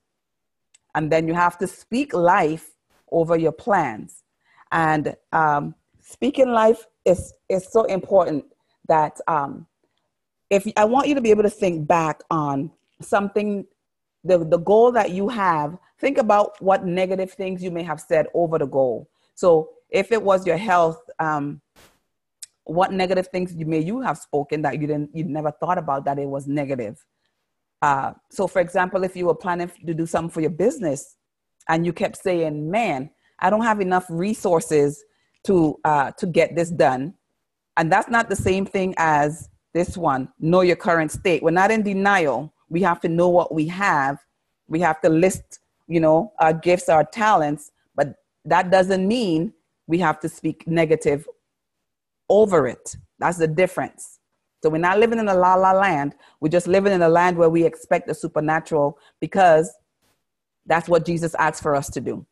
And then you have to speak life over your plans. And um, speaking life is, is so important that um, if I want you to be able to think back on something, the, the goal that you have, think about what negative things you may have said over the goal. So if it was your health, um, what negative things you may you have spoken that you didn't you never thought about that it was negative uh, so, for example, if you were planning to do something for your business and you kept saying, "Man, I don't have enough resources to uh, to get this done," and that's not the same thing as this one. Know your current state. We're not in denial. We have to know what we have. We have to list, you know, our gifts, our talents, but that doesn't mean we have to speak negative over it. That's the difference. So we're not living in a la la land. We're just living in a land where we expect the supernatural because that's what Jesus asked for us to do.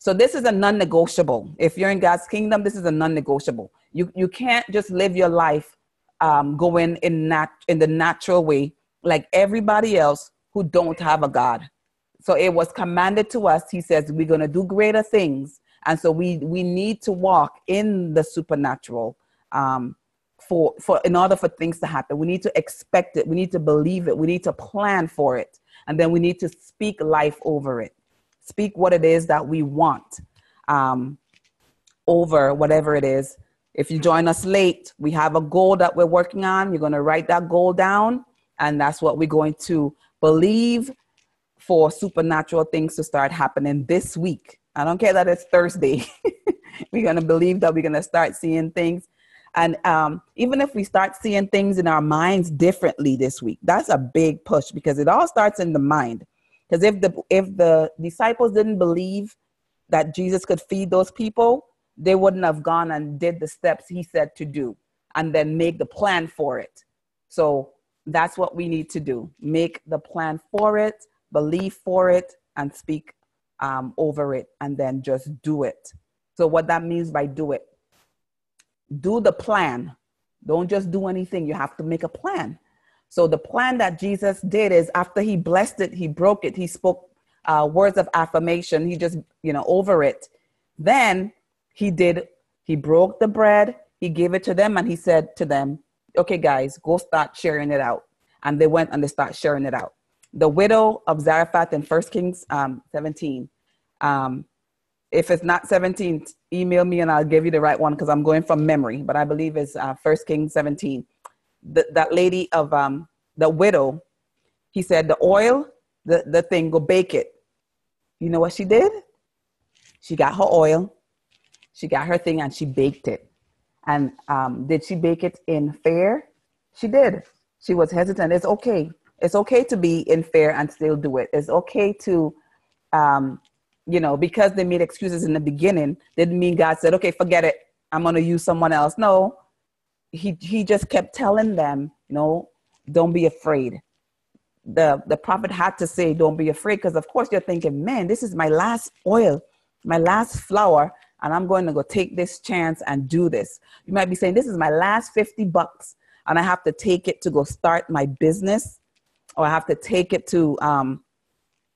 So this is a non-negotiable. If you're in God's kingdom, this is a non-negotiable. You you can't just live your life um, going in nat- in the natural way like everybody else who don't have a God. So it was commanded to us. He says we're going to do greater things, and so we we need to walk in the supernatural. Um, for for in order for things to happen we need to expect it we need to believe it we need to plan for it and then we need to speak life over it speak what it is that we want um, over whatever it is If you join us late, we have a goal that we're working on. You're going to write that goal down, and that's what we're going to believe for supernatural things to start happening this week. I don't care that it's Thursday. we're going to believe that we're going to start seeing things. And um, even if we start seeing things in our minds differently this week, that's a big push because it all starts in the mind. Because if the if the disciples didn't believe that Jesus could feed those people, they wouldn't have gone and did the steps he said to do and then make the plan for it. So that's what we need to do. Make the plan for it, believe for it, and speak um, over it, and then just do it. So what that means by do it, do the plan. Don't just do anything. You have to make a plan. So the plan that Jesus did is after he blessed it, he broke it, he spoke uh, words of affirmation, he just, you know, over it. Then he did, he broke the bread, he gave it to them, and he said to them, okay, guys, go start sharing it out. And they went and they start sharing it out. The widow of Zarephath in First Kings um, 17. Um, if it's not 17, email me and I'll give you the right one because I'm going from memory, but I believe it's uh, First Kings 17 the, that lady of um, the widow, he said, the oil, the, the thing, go bake it. You know what she did? She got her oil, she got her thing, and she baked it. And um, did she bake it in fair? She did. She was hesitant. It's okay. It's okay to be in fair and still do it. It's okay to, um, you know, because they made excuses in the beginning, didn't mean God said, okay, forget it. I'm going to use someone else. No, he he just kept telling them, you know, don't be afraid. The the prophet had to say, don't be afraid, because of course you're thinking, man, this is my last oil, my last flour, and I'm going to go take this chance and do this. You might be saying, this is my last 50 bucks, and I have to take it to go start my business, or I have to take it to um,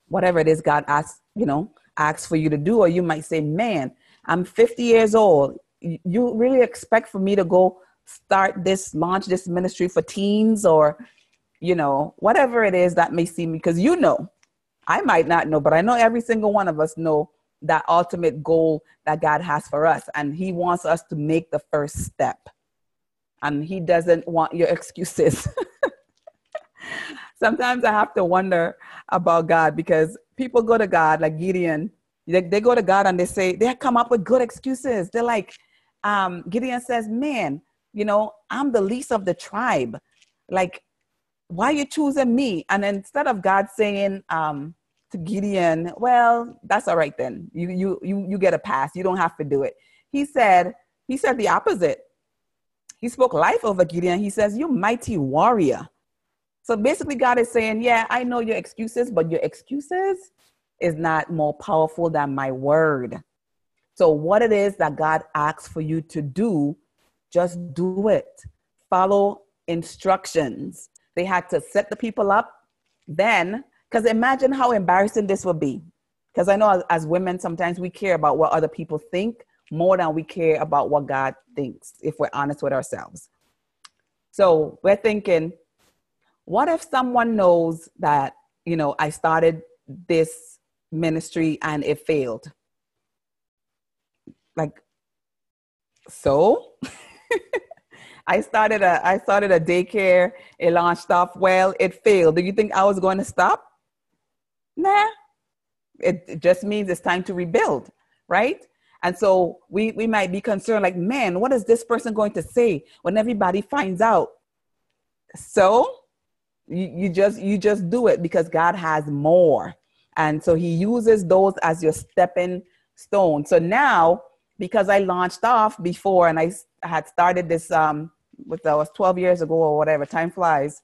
whatever it is God asks, you know, asks for you to do. Or you might say, man, I'm 50 years old. You really expect for me to go start this launch this ministry for teens or you know whatever it is that may seem because you know i might not know but i know every single one of us know that ultimate goal that god has for us and he wants us to make the first step and he doesn't want your excuses sometimes i have to wonder about god because people go to god like gideon they, they go to god and they say they come up with good excuses they're like um, gideon says man you know, I'm the least of the tribe. Like, why are you choosing me? And instead of God saying um, to Gideon, well, that's all right then. You, you, you, you get a pass. You don't have to do it. He said, he said the opposite. He spoke life over Gideon. He says, you mighty warrior. So basically, God is saying, yeah, I know your excuses, but your excuses is not more powerful than my word. So, what it is that God asks for you to do just do it. Follow instructions. They had to set the people up. Then, because imagine how embarrassing this would be. Because I know as, as, women, sometimes we care about what other people think more than we care about what God thinks, if we're honest with ourselves. So we're thinking, what if someone knows that, you know, I started this ministry and it failed? Like, so I started a I started a daycare. It launched off well. It failed. Do you think I was going to stop? Nah. It, it just means it's time to rebuild, right? And so we we might be concerned, like, man, what is this person going to say when everybody finds out? So you, you just you just do it because God has more. And so he uses those as your stepping stone. So now, because I launched off before and I had started this um with that was 12 years ago or whatever time flies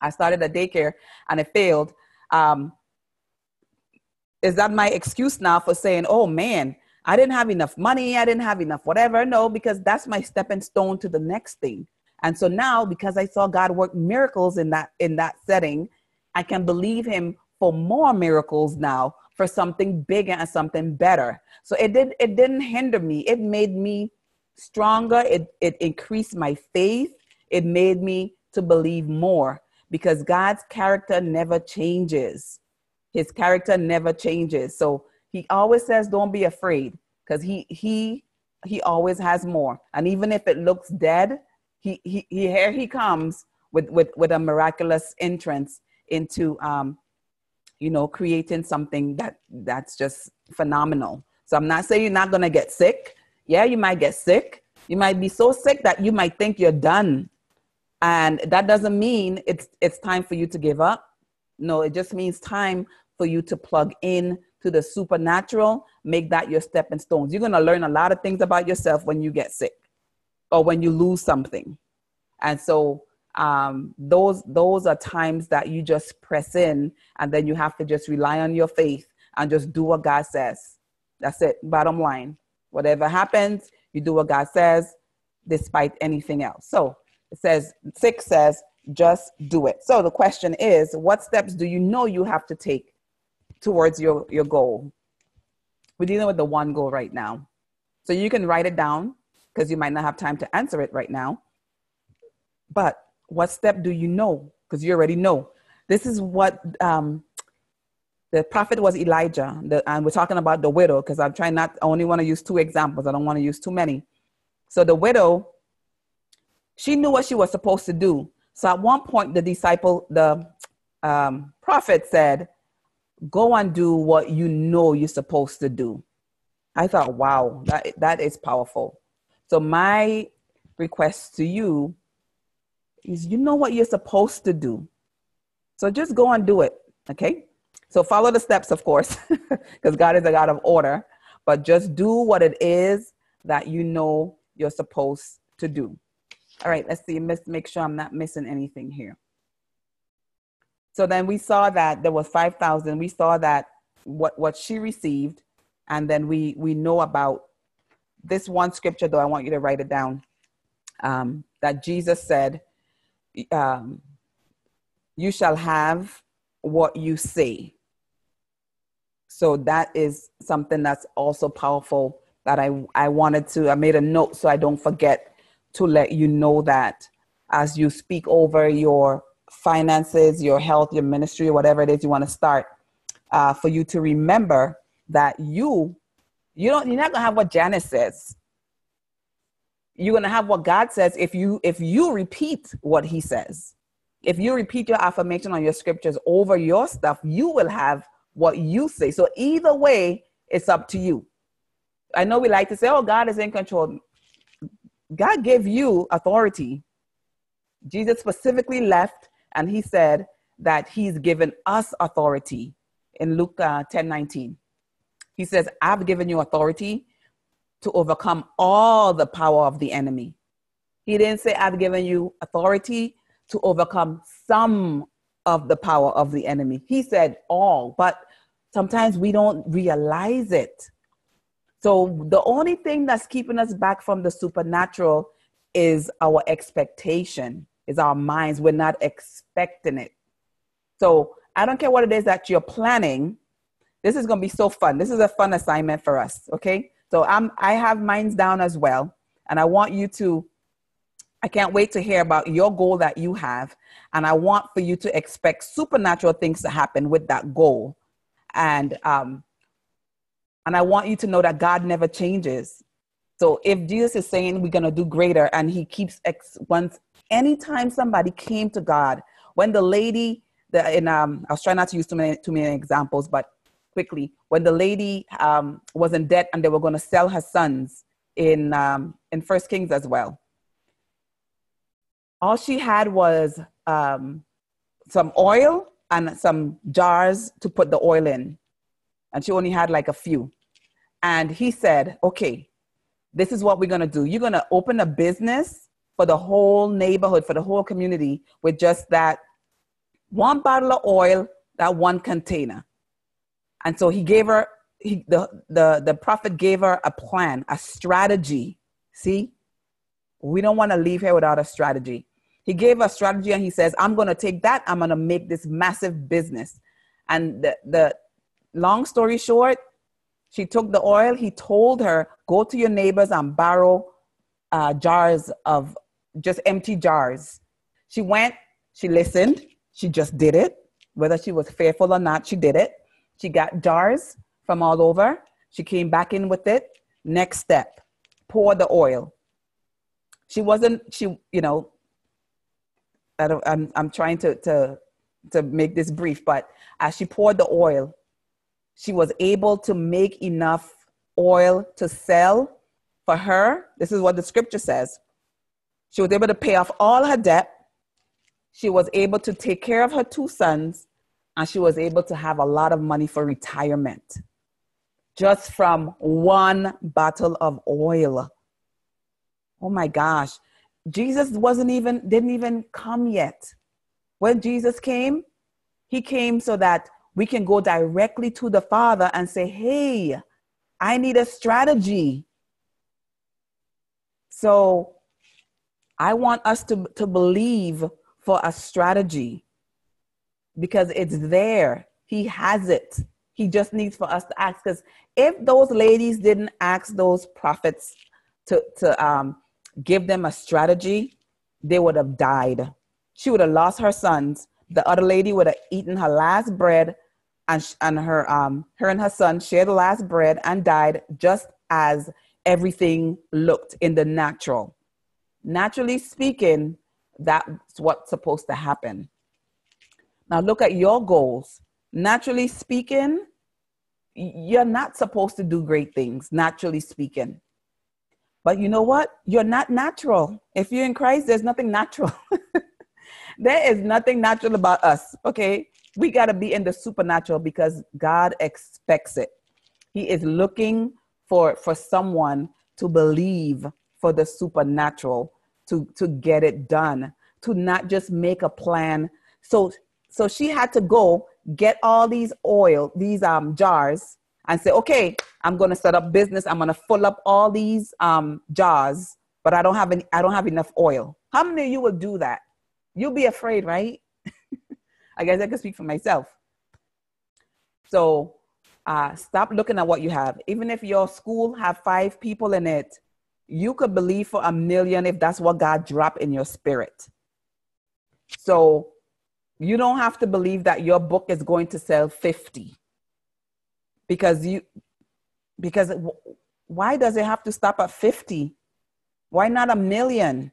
i started a daycare and it failed um is that my excuse now for saying oh man i didn't have enough money i didn't have enough whatever no because that's my stepping stone to the next thing and so now because i saw god work miracles in that in that setting i can believe him for more miracles now for something bigger and something better so it did it didn't hinder me it made me stronger. It, it increased my faith. It made me to believe more because God's character never changes. His character never changes. So he always says, don't be afraid because he, he he always has more. And even if it looks dead, he, he, he here he comes with, with, with a miraculous entrance into, um, you know, creating something that that's just phenomenal. So I'm not saying you're not going to get sick. Yeah, you might get sick. You might be so sick that you might think you're done. And that doesn't mean it's, it's time for you to give up. No, it just means time for you to plug in to the supernatural, make that your stepping stones. You're going to learn a lot of things about yourself when you get sick or when you lose something. And so um, those those are times that you just press in and then you have to just rely on your faith and just do what God says. That's it. Bottom line. Whatever happens, you do what God says despite anything else. So it says, six says, just do it. So the question is, what steps do you know you have to take towards your, your goal? We're dealing with the one goal right now. So you can write it down because you might not have time to answer it right now. But what step do you know? Because you already know. This is what um, the prophet was Elijah, the, and we're talking about the widow because I'm trying not. I only want to use two examples. I don't want to use too many. So the widow, she knew what she was supposed to do. So at one point, the disciple, the um, prophet said, "Go and do what you know you're supposed to do." I thought, "Wow, that that is powerful." So my request to you is, you know what you're supposed to do. So just go and do it. Okay. So follow the steps, of course, because God is a God of order, but just do what it is that you know you're supposed to do. All right, let's see, let's make sure I'm not missing anything here. So then we saw that there was 5,000. We saw that what, what she received, and then we, we know about this one scripture, though I want you to write it down, um, that Jesus said, um, you shall have what you say. So that is something that's also powerful that I, I wanted to, I made a note so I don't forget to let you know that as you speak over your finances, your health, your ministry, whatever it is you want to start, uh, for you to remember that you, you don't, you're not gonna have what Janice says. You're gonna have what God says if you if you repeat what He says. If you repeat your affirmation on your scriptures over your stuff, you will have what you say. So either way, it's up to you. I know we like to say, oh, God is in control. God gave you authority. Jesus specifically left and he said that he's given us authority in Luke uh, 10 19. He says, I've given you authority to overcome all the power of the enemy. He didn't say, I've given you authority to overcome some of the power of the enemy. He said all, but sometimes we don't realize it. So the only thing that's keeping us back from the supernatural is our expectation, is our minds. We're not expecting it. So I don't care what it is that you're planning. This is going to be so fun. This is a fun assignment for us. Okay. So I'm, I have minds down as well. And I want you to, I can't wait to hear about your goal that you have. And I want for you to expect supernatural things to happen with that goal. And um, and I want you to know that God never changes. So if Jesus is saying we're gonna do greater, and He keeps ex- once anytime somebody came to God, when the lady, the in um, I was trying not to use too many too many examples, but quickly, when the lady um, was in debt and they were gonna sell her sons in um, in First Kings as well. All she had was um, some oil and some jars to put the oil in. And she only had like a few. And he said, okay, this is what we're going to do. You're going to open a business for the whole neighborhood, for the whole community with just that one bottle of oil, that one container. And so he gave her, he, the, the, the prophet gave her a plan, a strategy. See, we don't want to leave here without a strategy. He gave a strategy and he says, I'm going to take that, I'm going to make this massive business. And the, the long story short, she took the oil. He told her, go to your neighbors and borrow uh, jars of just empty jars. She went, she listened, she just did it. Whether she was fearful or not, she did it. She got jars from all over. She came back in with it. Next step pour the oil. She wasn't, she, you know, I don't, I'm, I'm trying to, to, to make this brief, but as she poured the oil, she was able to make enough oil to sell for her. This is what the scripture says. She was able to pay off all her debt. She was able to take care of her two sons, and she was able to have a lot of money for retirement just from one bottle of oil. Oh my gosh. Jesus wasn't even, didn't even come yet. When Jesus came, he came so that we can go directly to the Father and say, Hey, I need a strategy. So I want us to, to believe for a strategy because it's there. He has it. He just needs for us to ask. Because if those ladies didn't ask those prophets to, to um, give them a strategy, they would have died. She would have lost her sons. The other lady would have eaten her last bread, and, and her, um, her and her son shared the last bread and died just as everything looked in the natural. Naturally speaking, that's what's supposed to happen. Now look at your goals. Naturally speaking, you're not supposed to do great things, naturally speaking. But you know what? You're not natural. If you're in Christ, there's nothing natural. there is nothing natural about us, okay? We got to be in the supernatural because God expects it. He is looking for for someone to believe for the supernatural to to get it done, to not just make a plan. So so she had to go get all these oil, these um, jars, and say, okay, I'm going to set up business. I'm going to fill up all these um, jars, but I don't have any, I don't have enough oil. How many of you will do that? You'll be afraid, right? I guess I can speak for myself. So uh, stop looking at what you have. Even if your school have five people in it, you could believe for a million if that's what God dropped in your spirit. So you don't have to believe that your book is going to sell 50 because you because why does it have to stop at 50 why not a million?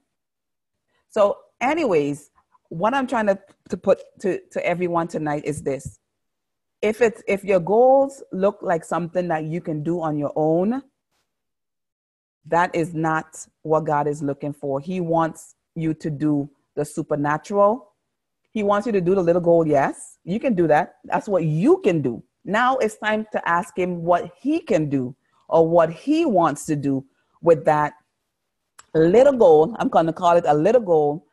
So anyways what i'm trying to, to put to, to everyone tonight is this. If it's if your goals look like something that you can do on your own that is not what god is looking for. He wants you to do the supernatural he wants you to do the little goal. Yes, you can do that. That's what you can do. Now it's time to ask him what he can do or what he wants to do with that little goal. I'm going to call it a little goal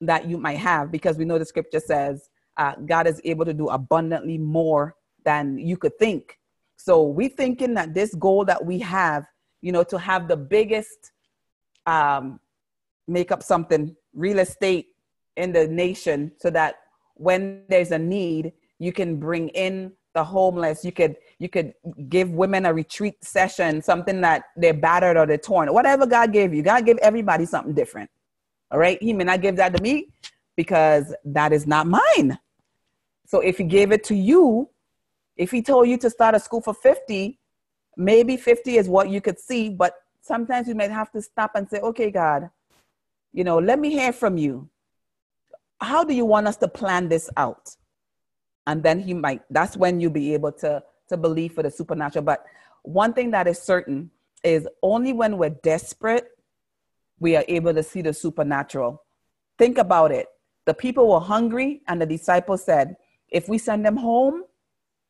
that you might have because we know the scripture says uh, God is able to do abundantly more than you could think. So we thinking that this goal that we have, you know, to have the biggest, um, make up something, real estate in the nation so that when there's a need, you can bring in the homeless. You could you could give women a retreat session, something that they're battered or they're torn. Whatever God gave you, God give everybody something different. All right. He may not give that to me because that is not mine. So if he gave it to you, if he told you to start a school for 50, maybe 50 is what you could see, but sometimes you might have to stop and say, okay, God, you know, let me hear from you how do you want us to plan this out? And then he might, that's when you'll be able to, to believe for the supernatural. But one thing that is certain is only when we're desperate, we are able to see the supernatural. Think about it. The people were hungry, and the disciples said, if we send them home,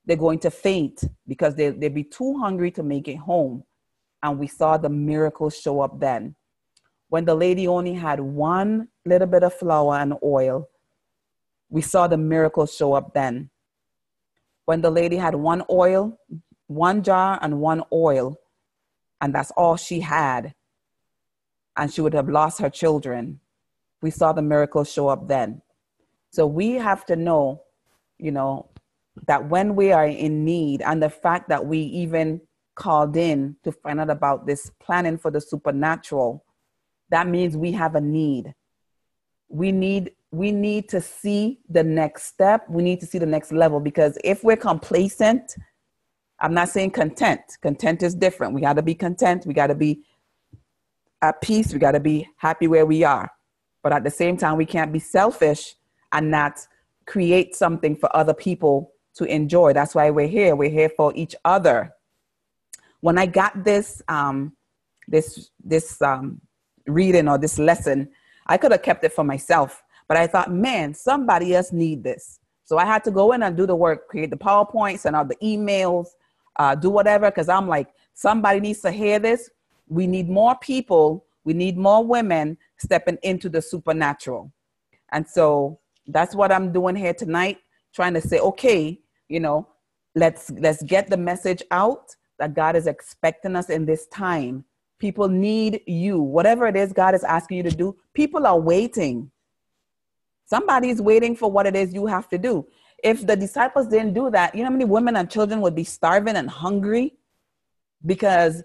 they're going to faint because they, they'd be too hungry to make it home. And we saw the miracle show up then when the lady only had one little bit of flour and oil, we saw the miracle show up then. When the lady had one oil, one jar and one oil, and that's all she had, and she would have lost her children, we saw the miracle show up then. So we have to know, you know, that when we are in need, and the fact that we even called in to find out about this planning for the supernatural, that means we have a need we need we need to see the next step we need to see the next level because if we're complacent i'm not saying content content is different we got to be content we got to be at peace. We got to be happy where we are. But at the same time, we can't be selfish and not create something for other people to enjoy. That's why we're here. We're here for each other. When I got this, um, this, this um, reading or this lesson, I could have kept it for myself, but I thought, man, somebody else need this. So I had to go in and do the work, create the PowerPoints, and all the emails, uh, do whatever, because I'm like, somebody needs to hear this. We need more people. We need more women stepping into the supernatural. And so that's what I'm doing here tonight, trying to say, okay, you know, let's let's get the message out that God is expecting us in this time. People need you. Whatever it is God is asking you to do, people are waiting. Somebody's waiting for what it is you have to do. If the disciples didn't do that, you know how many women and children would be starving and hungry because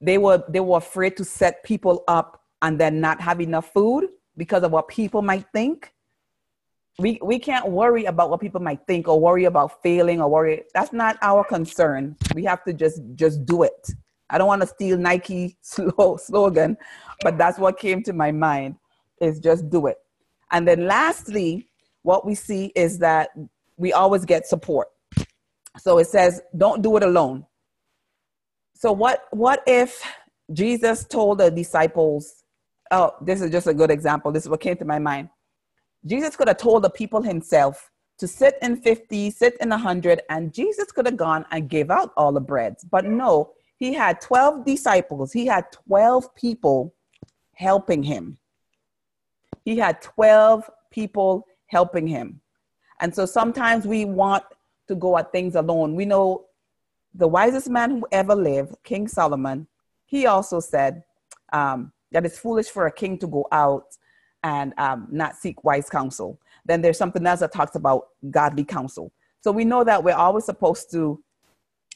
they were they were afraid to set people up and then not have enough food because of what people might think. We we can't worry about what people might think or worry about failing or worry. That's not our concern. We have to just just do it. I don't want to steal Nike slogan, but that's what came to my mind is just do it. And then lastly, what we see is that we always get support. So it says, don't do it alone. So what what if Jesus told the disciples, oh, this is just a good example. This is what came to my mind. Jesus could have told the people himself to sit in 50, sit in 100, and Jesus could have gone and gave out all the breads. But no, he had 12 disciples, he had 12 people helping him. He had 12 people helping him. And so sometimes we want to go at things alone. We know the wisest man who ever lived, King Solomon, he also said um, that it's foolish for a king to go out and um, not seek wise counsel. Then there's something else that talks about godly counsel. So we know that we're always supposed to,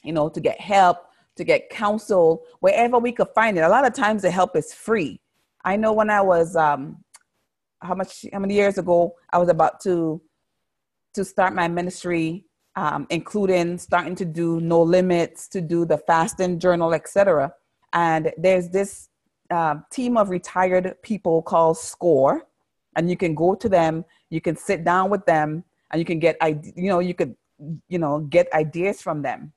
you know, to get help, to get counsel wherever we could find it. A lot of times the help is free. I know when I was um, how much how many years ago I was about to to start my ministry, um, including starting to do no limits, to do the fasting journal, etc. And there's this uh, team of retired people called SCORE, and you can go to them, you can sit down with them, and you can get you know you could you know get ideas from them.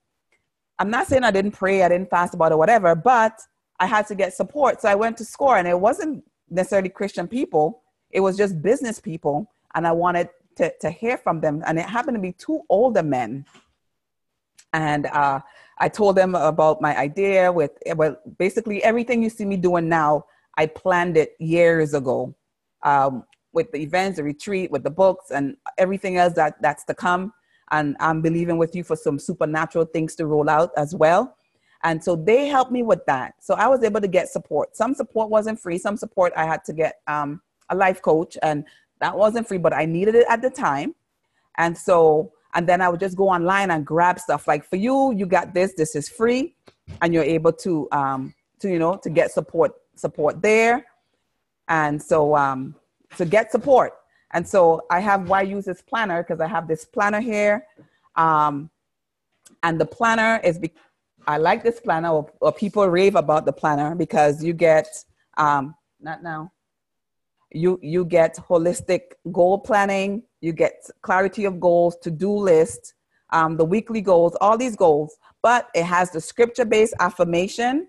I'm not saying I didn't pray, I didn't fast about it, whatever, but I had to get support. So I went to SCORE, and it wasn't necessarily Christian people it was just business people, and I wanted to, to hear from them. And it happened to be two older men. And uh, I told them about my idea with, well, basically everything you see me doing now, I planned it years ago um, with the events, the retreat, with the books, and everything else that, that's to come. And I'm believing with you for some supernatural things to roll out as well. And so they helped me with that. So I was able to get support. Some support wasn't free. Some support I had to get um, a life coach and that wasn't free, but I needed it at the time. And so, and then I would just go online and grab stuff like for you, you got this, this is free. And you're able to, um, to, you know, to get support, support there. And so, um, to get support. And so I have why use this planner because I have this planner here. Um, and the planner is, be- I like this planner or, or people rave about the planner because you get, um, not now, you you get holistic goal planning you get clarity of goals to-do list um, the weekly goals all these goals but it has the scripture based affirmation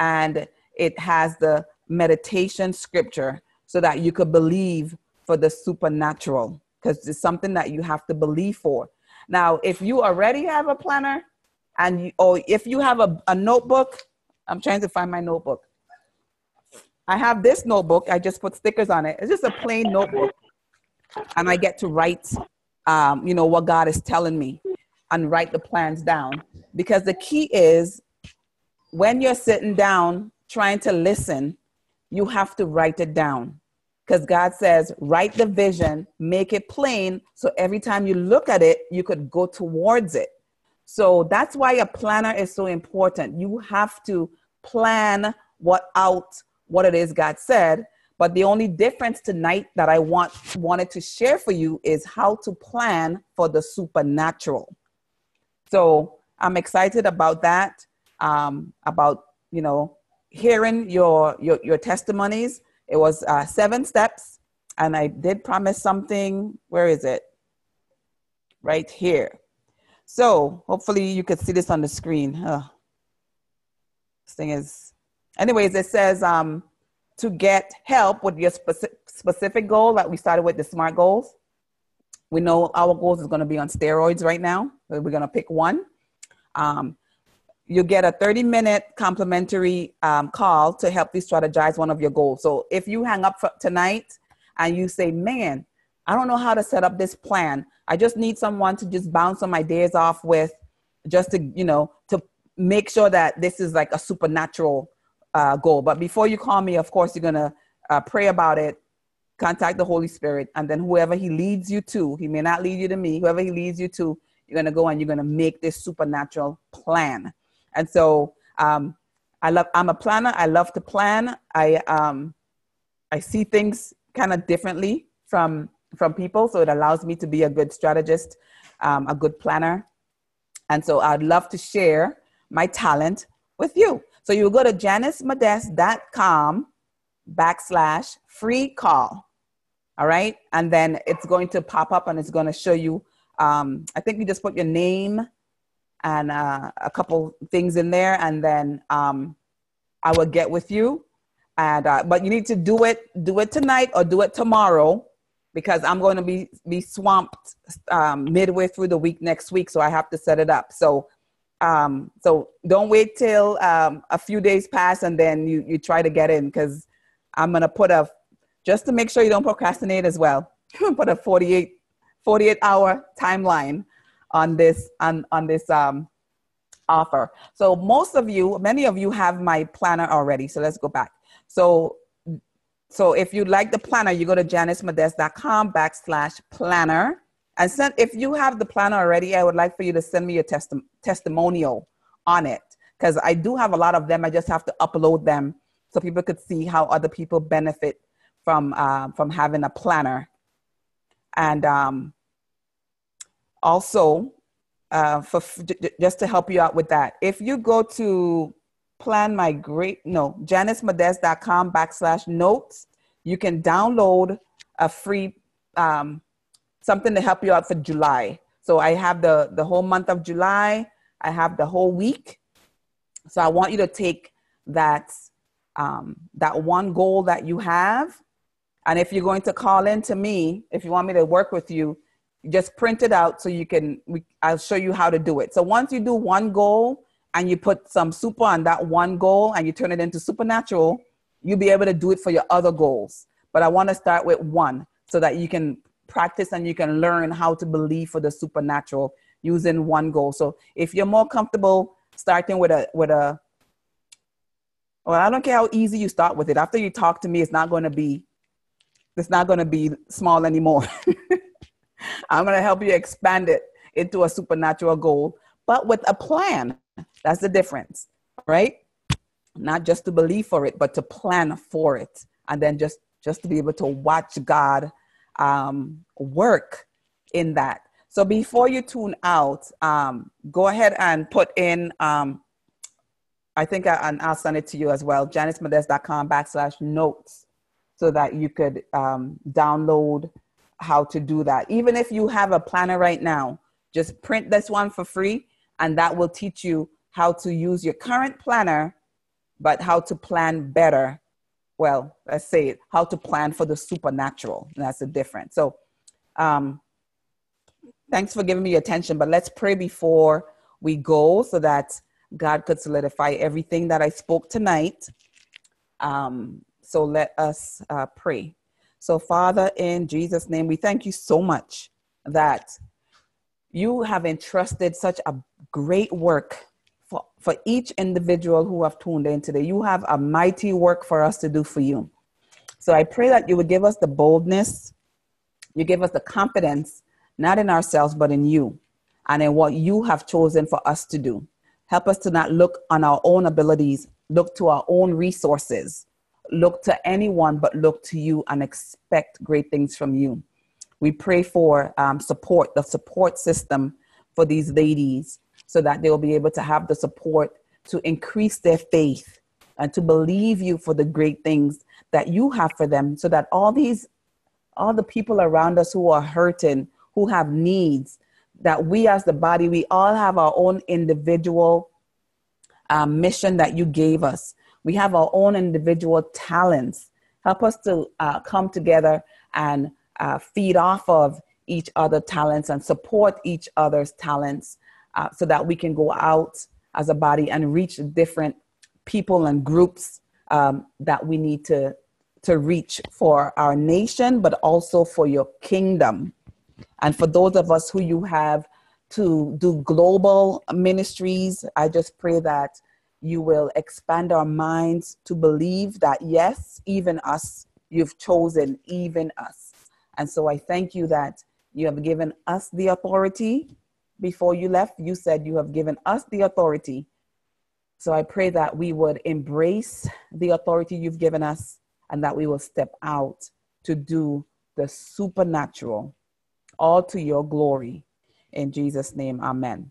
and it has the meditation scripture so that you could believe for the supernatural because it's something that you have to believe for now if you already have a planner and you, or if you have a, a notebook i'm trying to find my notebook I have this notebook. I just put stickers on it. It's just a plain notebook, and I get to write, um, you know, what God is telling me, and write the plans down. Because the key is, when you're sitting down trying to listen, you have to write it down. Because God says, write the vision, make it plain, so every time you look at it, you could go towards it. So that's why a planner is so important. You have to plan what out what it is God said. But the only difference tonight that I want wanted to share for you is how to plan for the supernatural. So I'm excited about that. Um, about you know hearing your your, your testimonies. It was uh, seven steps, and I did promise something. Where is it? Right here. So hopefully you could see this on the screen. Ugh. This thing is, anyways, it says um, to get help with your specific, specific goal that we started with the SMART goals. We know our goals is going to be on steroids right now. We're going to pick one. Um, you get a 30 minute complimentary um, call to help you strategize one of your goals. So if you hang up for tonight and you say, man, I don't know how to set up this plan. I just need someone to just bounce some ideas off with just to, you know, to make sure that this is like a supernatural uh, goal. But before you call me, of course, you're going to uh, pray about it, contact the Holy Spirit, and then whoever He leads you to, He may not lead you to me, whoever He leads you to, you're going to go and you're going to make this supernatural plan. And so um, I love, I'm a planner. I love to plan. I, um, I see things kind of differently from, from people. So it allows me to be a good strategist, um, a good planner. And so I'd love to share my talent with you. So you go to janicemodest.com backslash free call. All right. And then it's going to pop up and it's going to show you. Um, I think you just put your name and uh, a couple things in there, and then um, I will get with you. And uh, but you need to do it do it tonight or do it tomorrow because I'm going to be be swamped um, midway through the week next week, so I have to set it up. So um, so don't wait till um, a few days pass and then you you try to get in because I'm gonna put a just to make sure you don't procrastinate as well. put a 48 48 hour timeline on this on on this um, offer. So most of you, many of you have my planner already. So let's go back. So so if you like the planner, you go to janicemodest.com backslash planner. And send, if you have the planner already, I would like for you to send me a testi- testimonial on it because I do have a lot of them. I just have to upload them so people could see how other people benefit from uh, from having a planner. And um, also, uh, for just to help you out with that, if you go to plan my great no janicemodest.com backslash notes, you can download a free um, something to help you out for July. So I have the the whole month of July. I have the whole week. So I want you to take that um, that one goal that you have, and if you're going to call in to me, if you want me to work with you, just print it out so you can we, i'll show you how to do it. So once you do one goal and you put some super on that one goal and you turn it into supernatural you'll be able to do it for your other goals. But i want to start with one so that you can practice and you can learn how to believe for the supernatural using one goal. So if you're more comfortable starting with a with a well i don't care how easy you start with it. After you talk to me it's not going to be it's not going to be small anymore I'm going to help you expand it into a supernatural goal, but with a plan. That's the difference, right? Not just to believe for it, but to plan for it, and then just just to be able to watch God um, work in that. So before you tune out, um, go ahead and put in. Um, I think I, and I'll send it to you as well. JaniceModest.com backslash notes, so that you could um, download how to do that. Even if you have a planner right now, just print this one for free, and that will teach you how to use your current planner, but how to plan better. Well, let's say it, how to plan for the supernatural. That's the difference. So, um, thanks for giving me your attention, but let's pray before we go so that God could solidify everything that I spoke tonight. Um, so let us uh, pray. So, Father, in Jesus' name, we thank you so much that you have entrusted such a great work for, for each individual who have tuned in today. You have a mighty work for us to do for you. So I pray that you would give us the boldness, you give us the confidence, not in ourselves, but in you and in what you have chosen for us to do. Help us to not look on our own abilities, look to our own resources, look to anyone but look to you and expect great things from you. We pray for um, support, the support system for these ladies, so that they'll be able to have the support to increase their faith and to believe you for the great things that you have for them so that all these all the people around us who are hurting who have needs that we as the body we all have our own individual um, mission that you gave us we have our own individual talents. Help us to uh, come together and uh, feed off of each other talents and support each other's talents uh, so that we can go out as a body and reach different people and groups um, that we need to to reach for our nation but also for your kingdom. And for those of us who you have to do global ministries i just pray that you will expand our minds to believe that yes even us you've chosen even us and so i thank you that you have given us the authority before you left you said you have given us the authority so I pray that we would embrace the authority you've given us and that we will step out to do the supernatural, all to your glory. In Jesus' name, amen.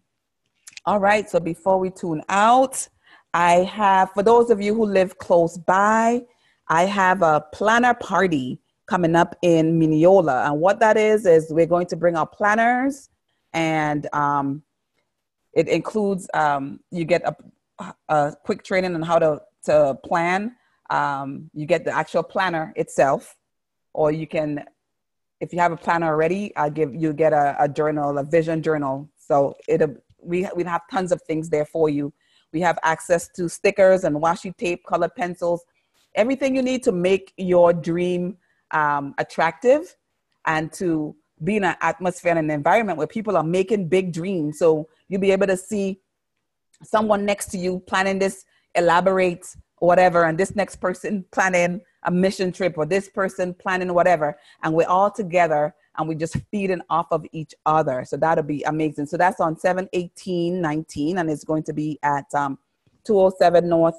All right, so before we tune out, I have, for those of you who live close by, I have a planner party coming up in Mineola. And what that is, is we're going to bring our planners and um, it includes um, you get a a quick training on how to, to plan. Um, you get the actual planner itself, or you can, if you have a planner already, I give you get a, a journal, a vision journal. So it we we have tons of things there for you. We have access to stickers and washi tape, colored pencils, everything you need to make your dream um, attractive and to be in an atmosphere and an environment where people are making big dreams. So you'll be able to see someone next to you planning this elaborate whatever and this next person planning a mission trip or this person planning whatever and we're all together and we're just feeding off of each other so that'll be amazing so that's on 7 18 19 and it's going to be at um, 207 north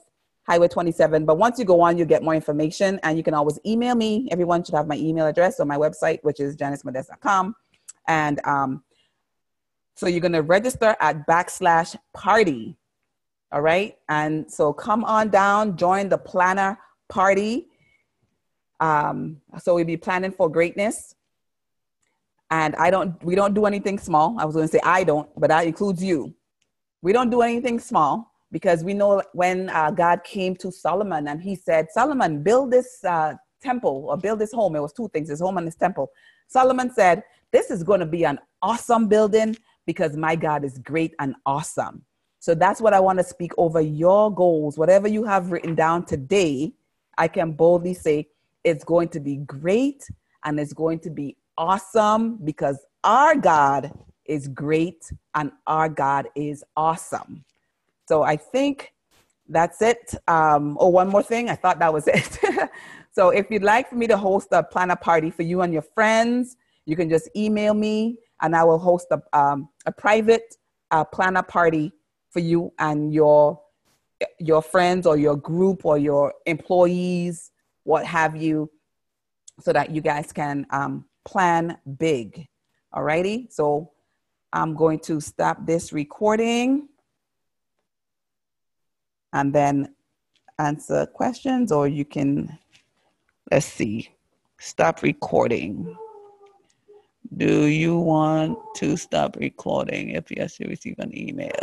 highway 27 but once you go on you get more information and you can always email me everyone should have my email address on my website which is janicemodest.com and um, so you're going to register at backslash party. All right. And so come on down, join the planner party. Um, so we'll be planning for greatness. And I don't, we don't do anything small. I was going to say I don't, but that includes you. We don't do anything small because we know when uh, God came to Solomon and he said, Solomon, build this uh, temple or build this home. It was two things, his home and his temple. Solomon said, this is going to be an awesome building because my God is great and awesome. So that's what I want to speak over your goals. Whatever you have written down today, I can boldly say it's going to be great and it's going to be awesome because our God is great and our God is awesome. So I think that's it. Um, oh, one more thing. I thought that was it. so if you'd like for me to host a planner party for you and your friends, you can just email me and I will host a, um, a private uh, planner party for you and your your friends or your group or your employees, what have you, so that you guys can um, plan big. Alrighty, so I'm going to stop this recording and then answer questions, or you can, let's see, stop recording. Do you want to stop recording? If yes, you receive an email.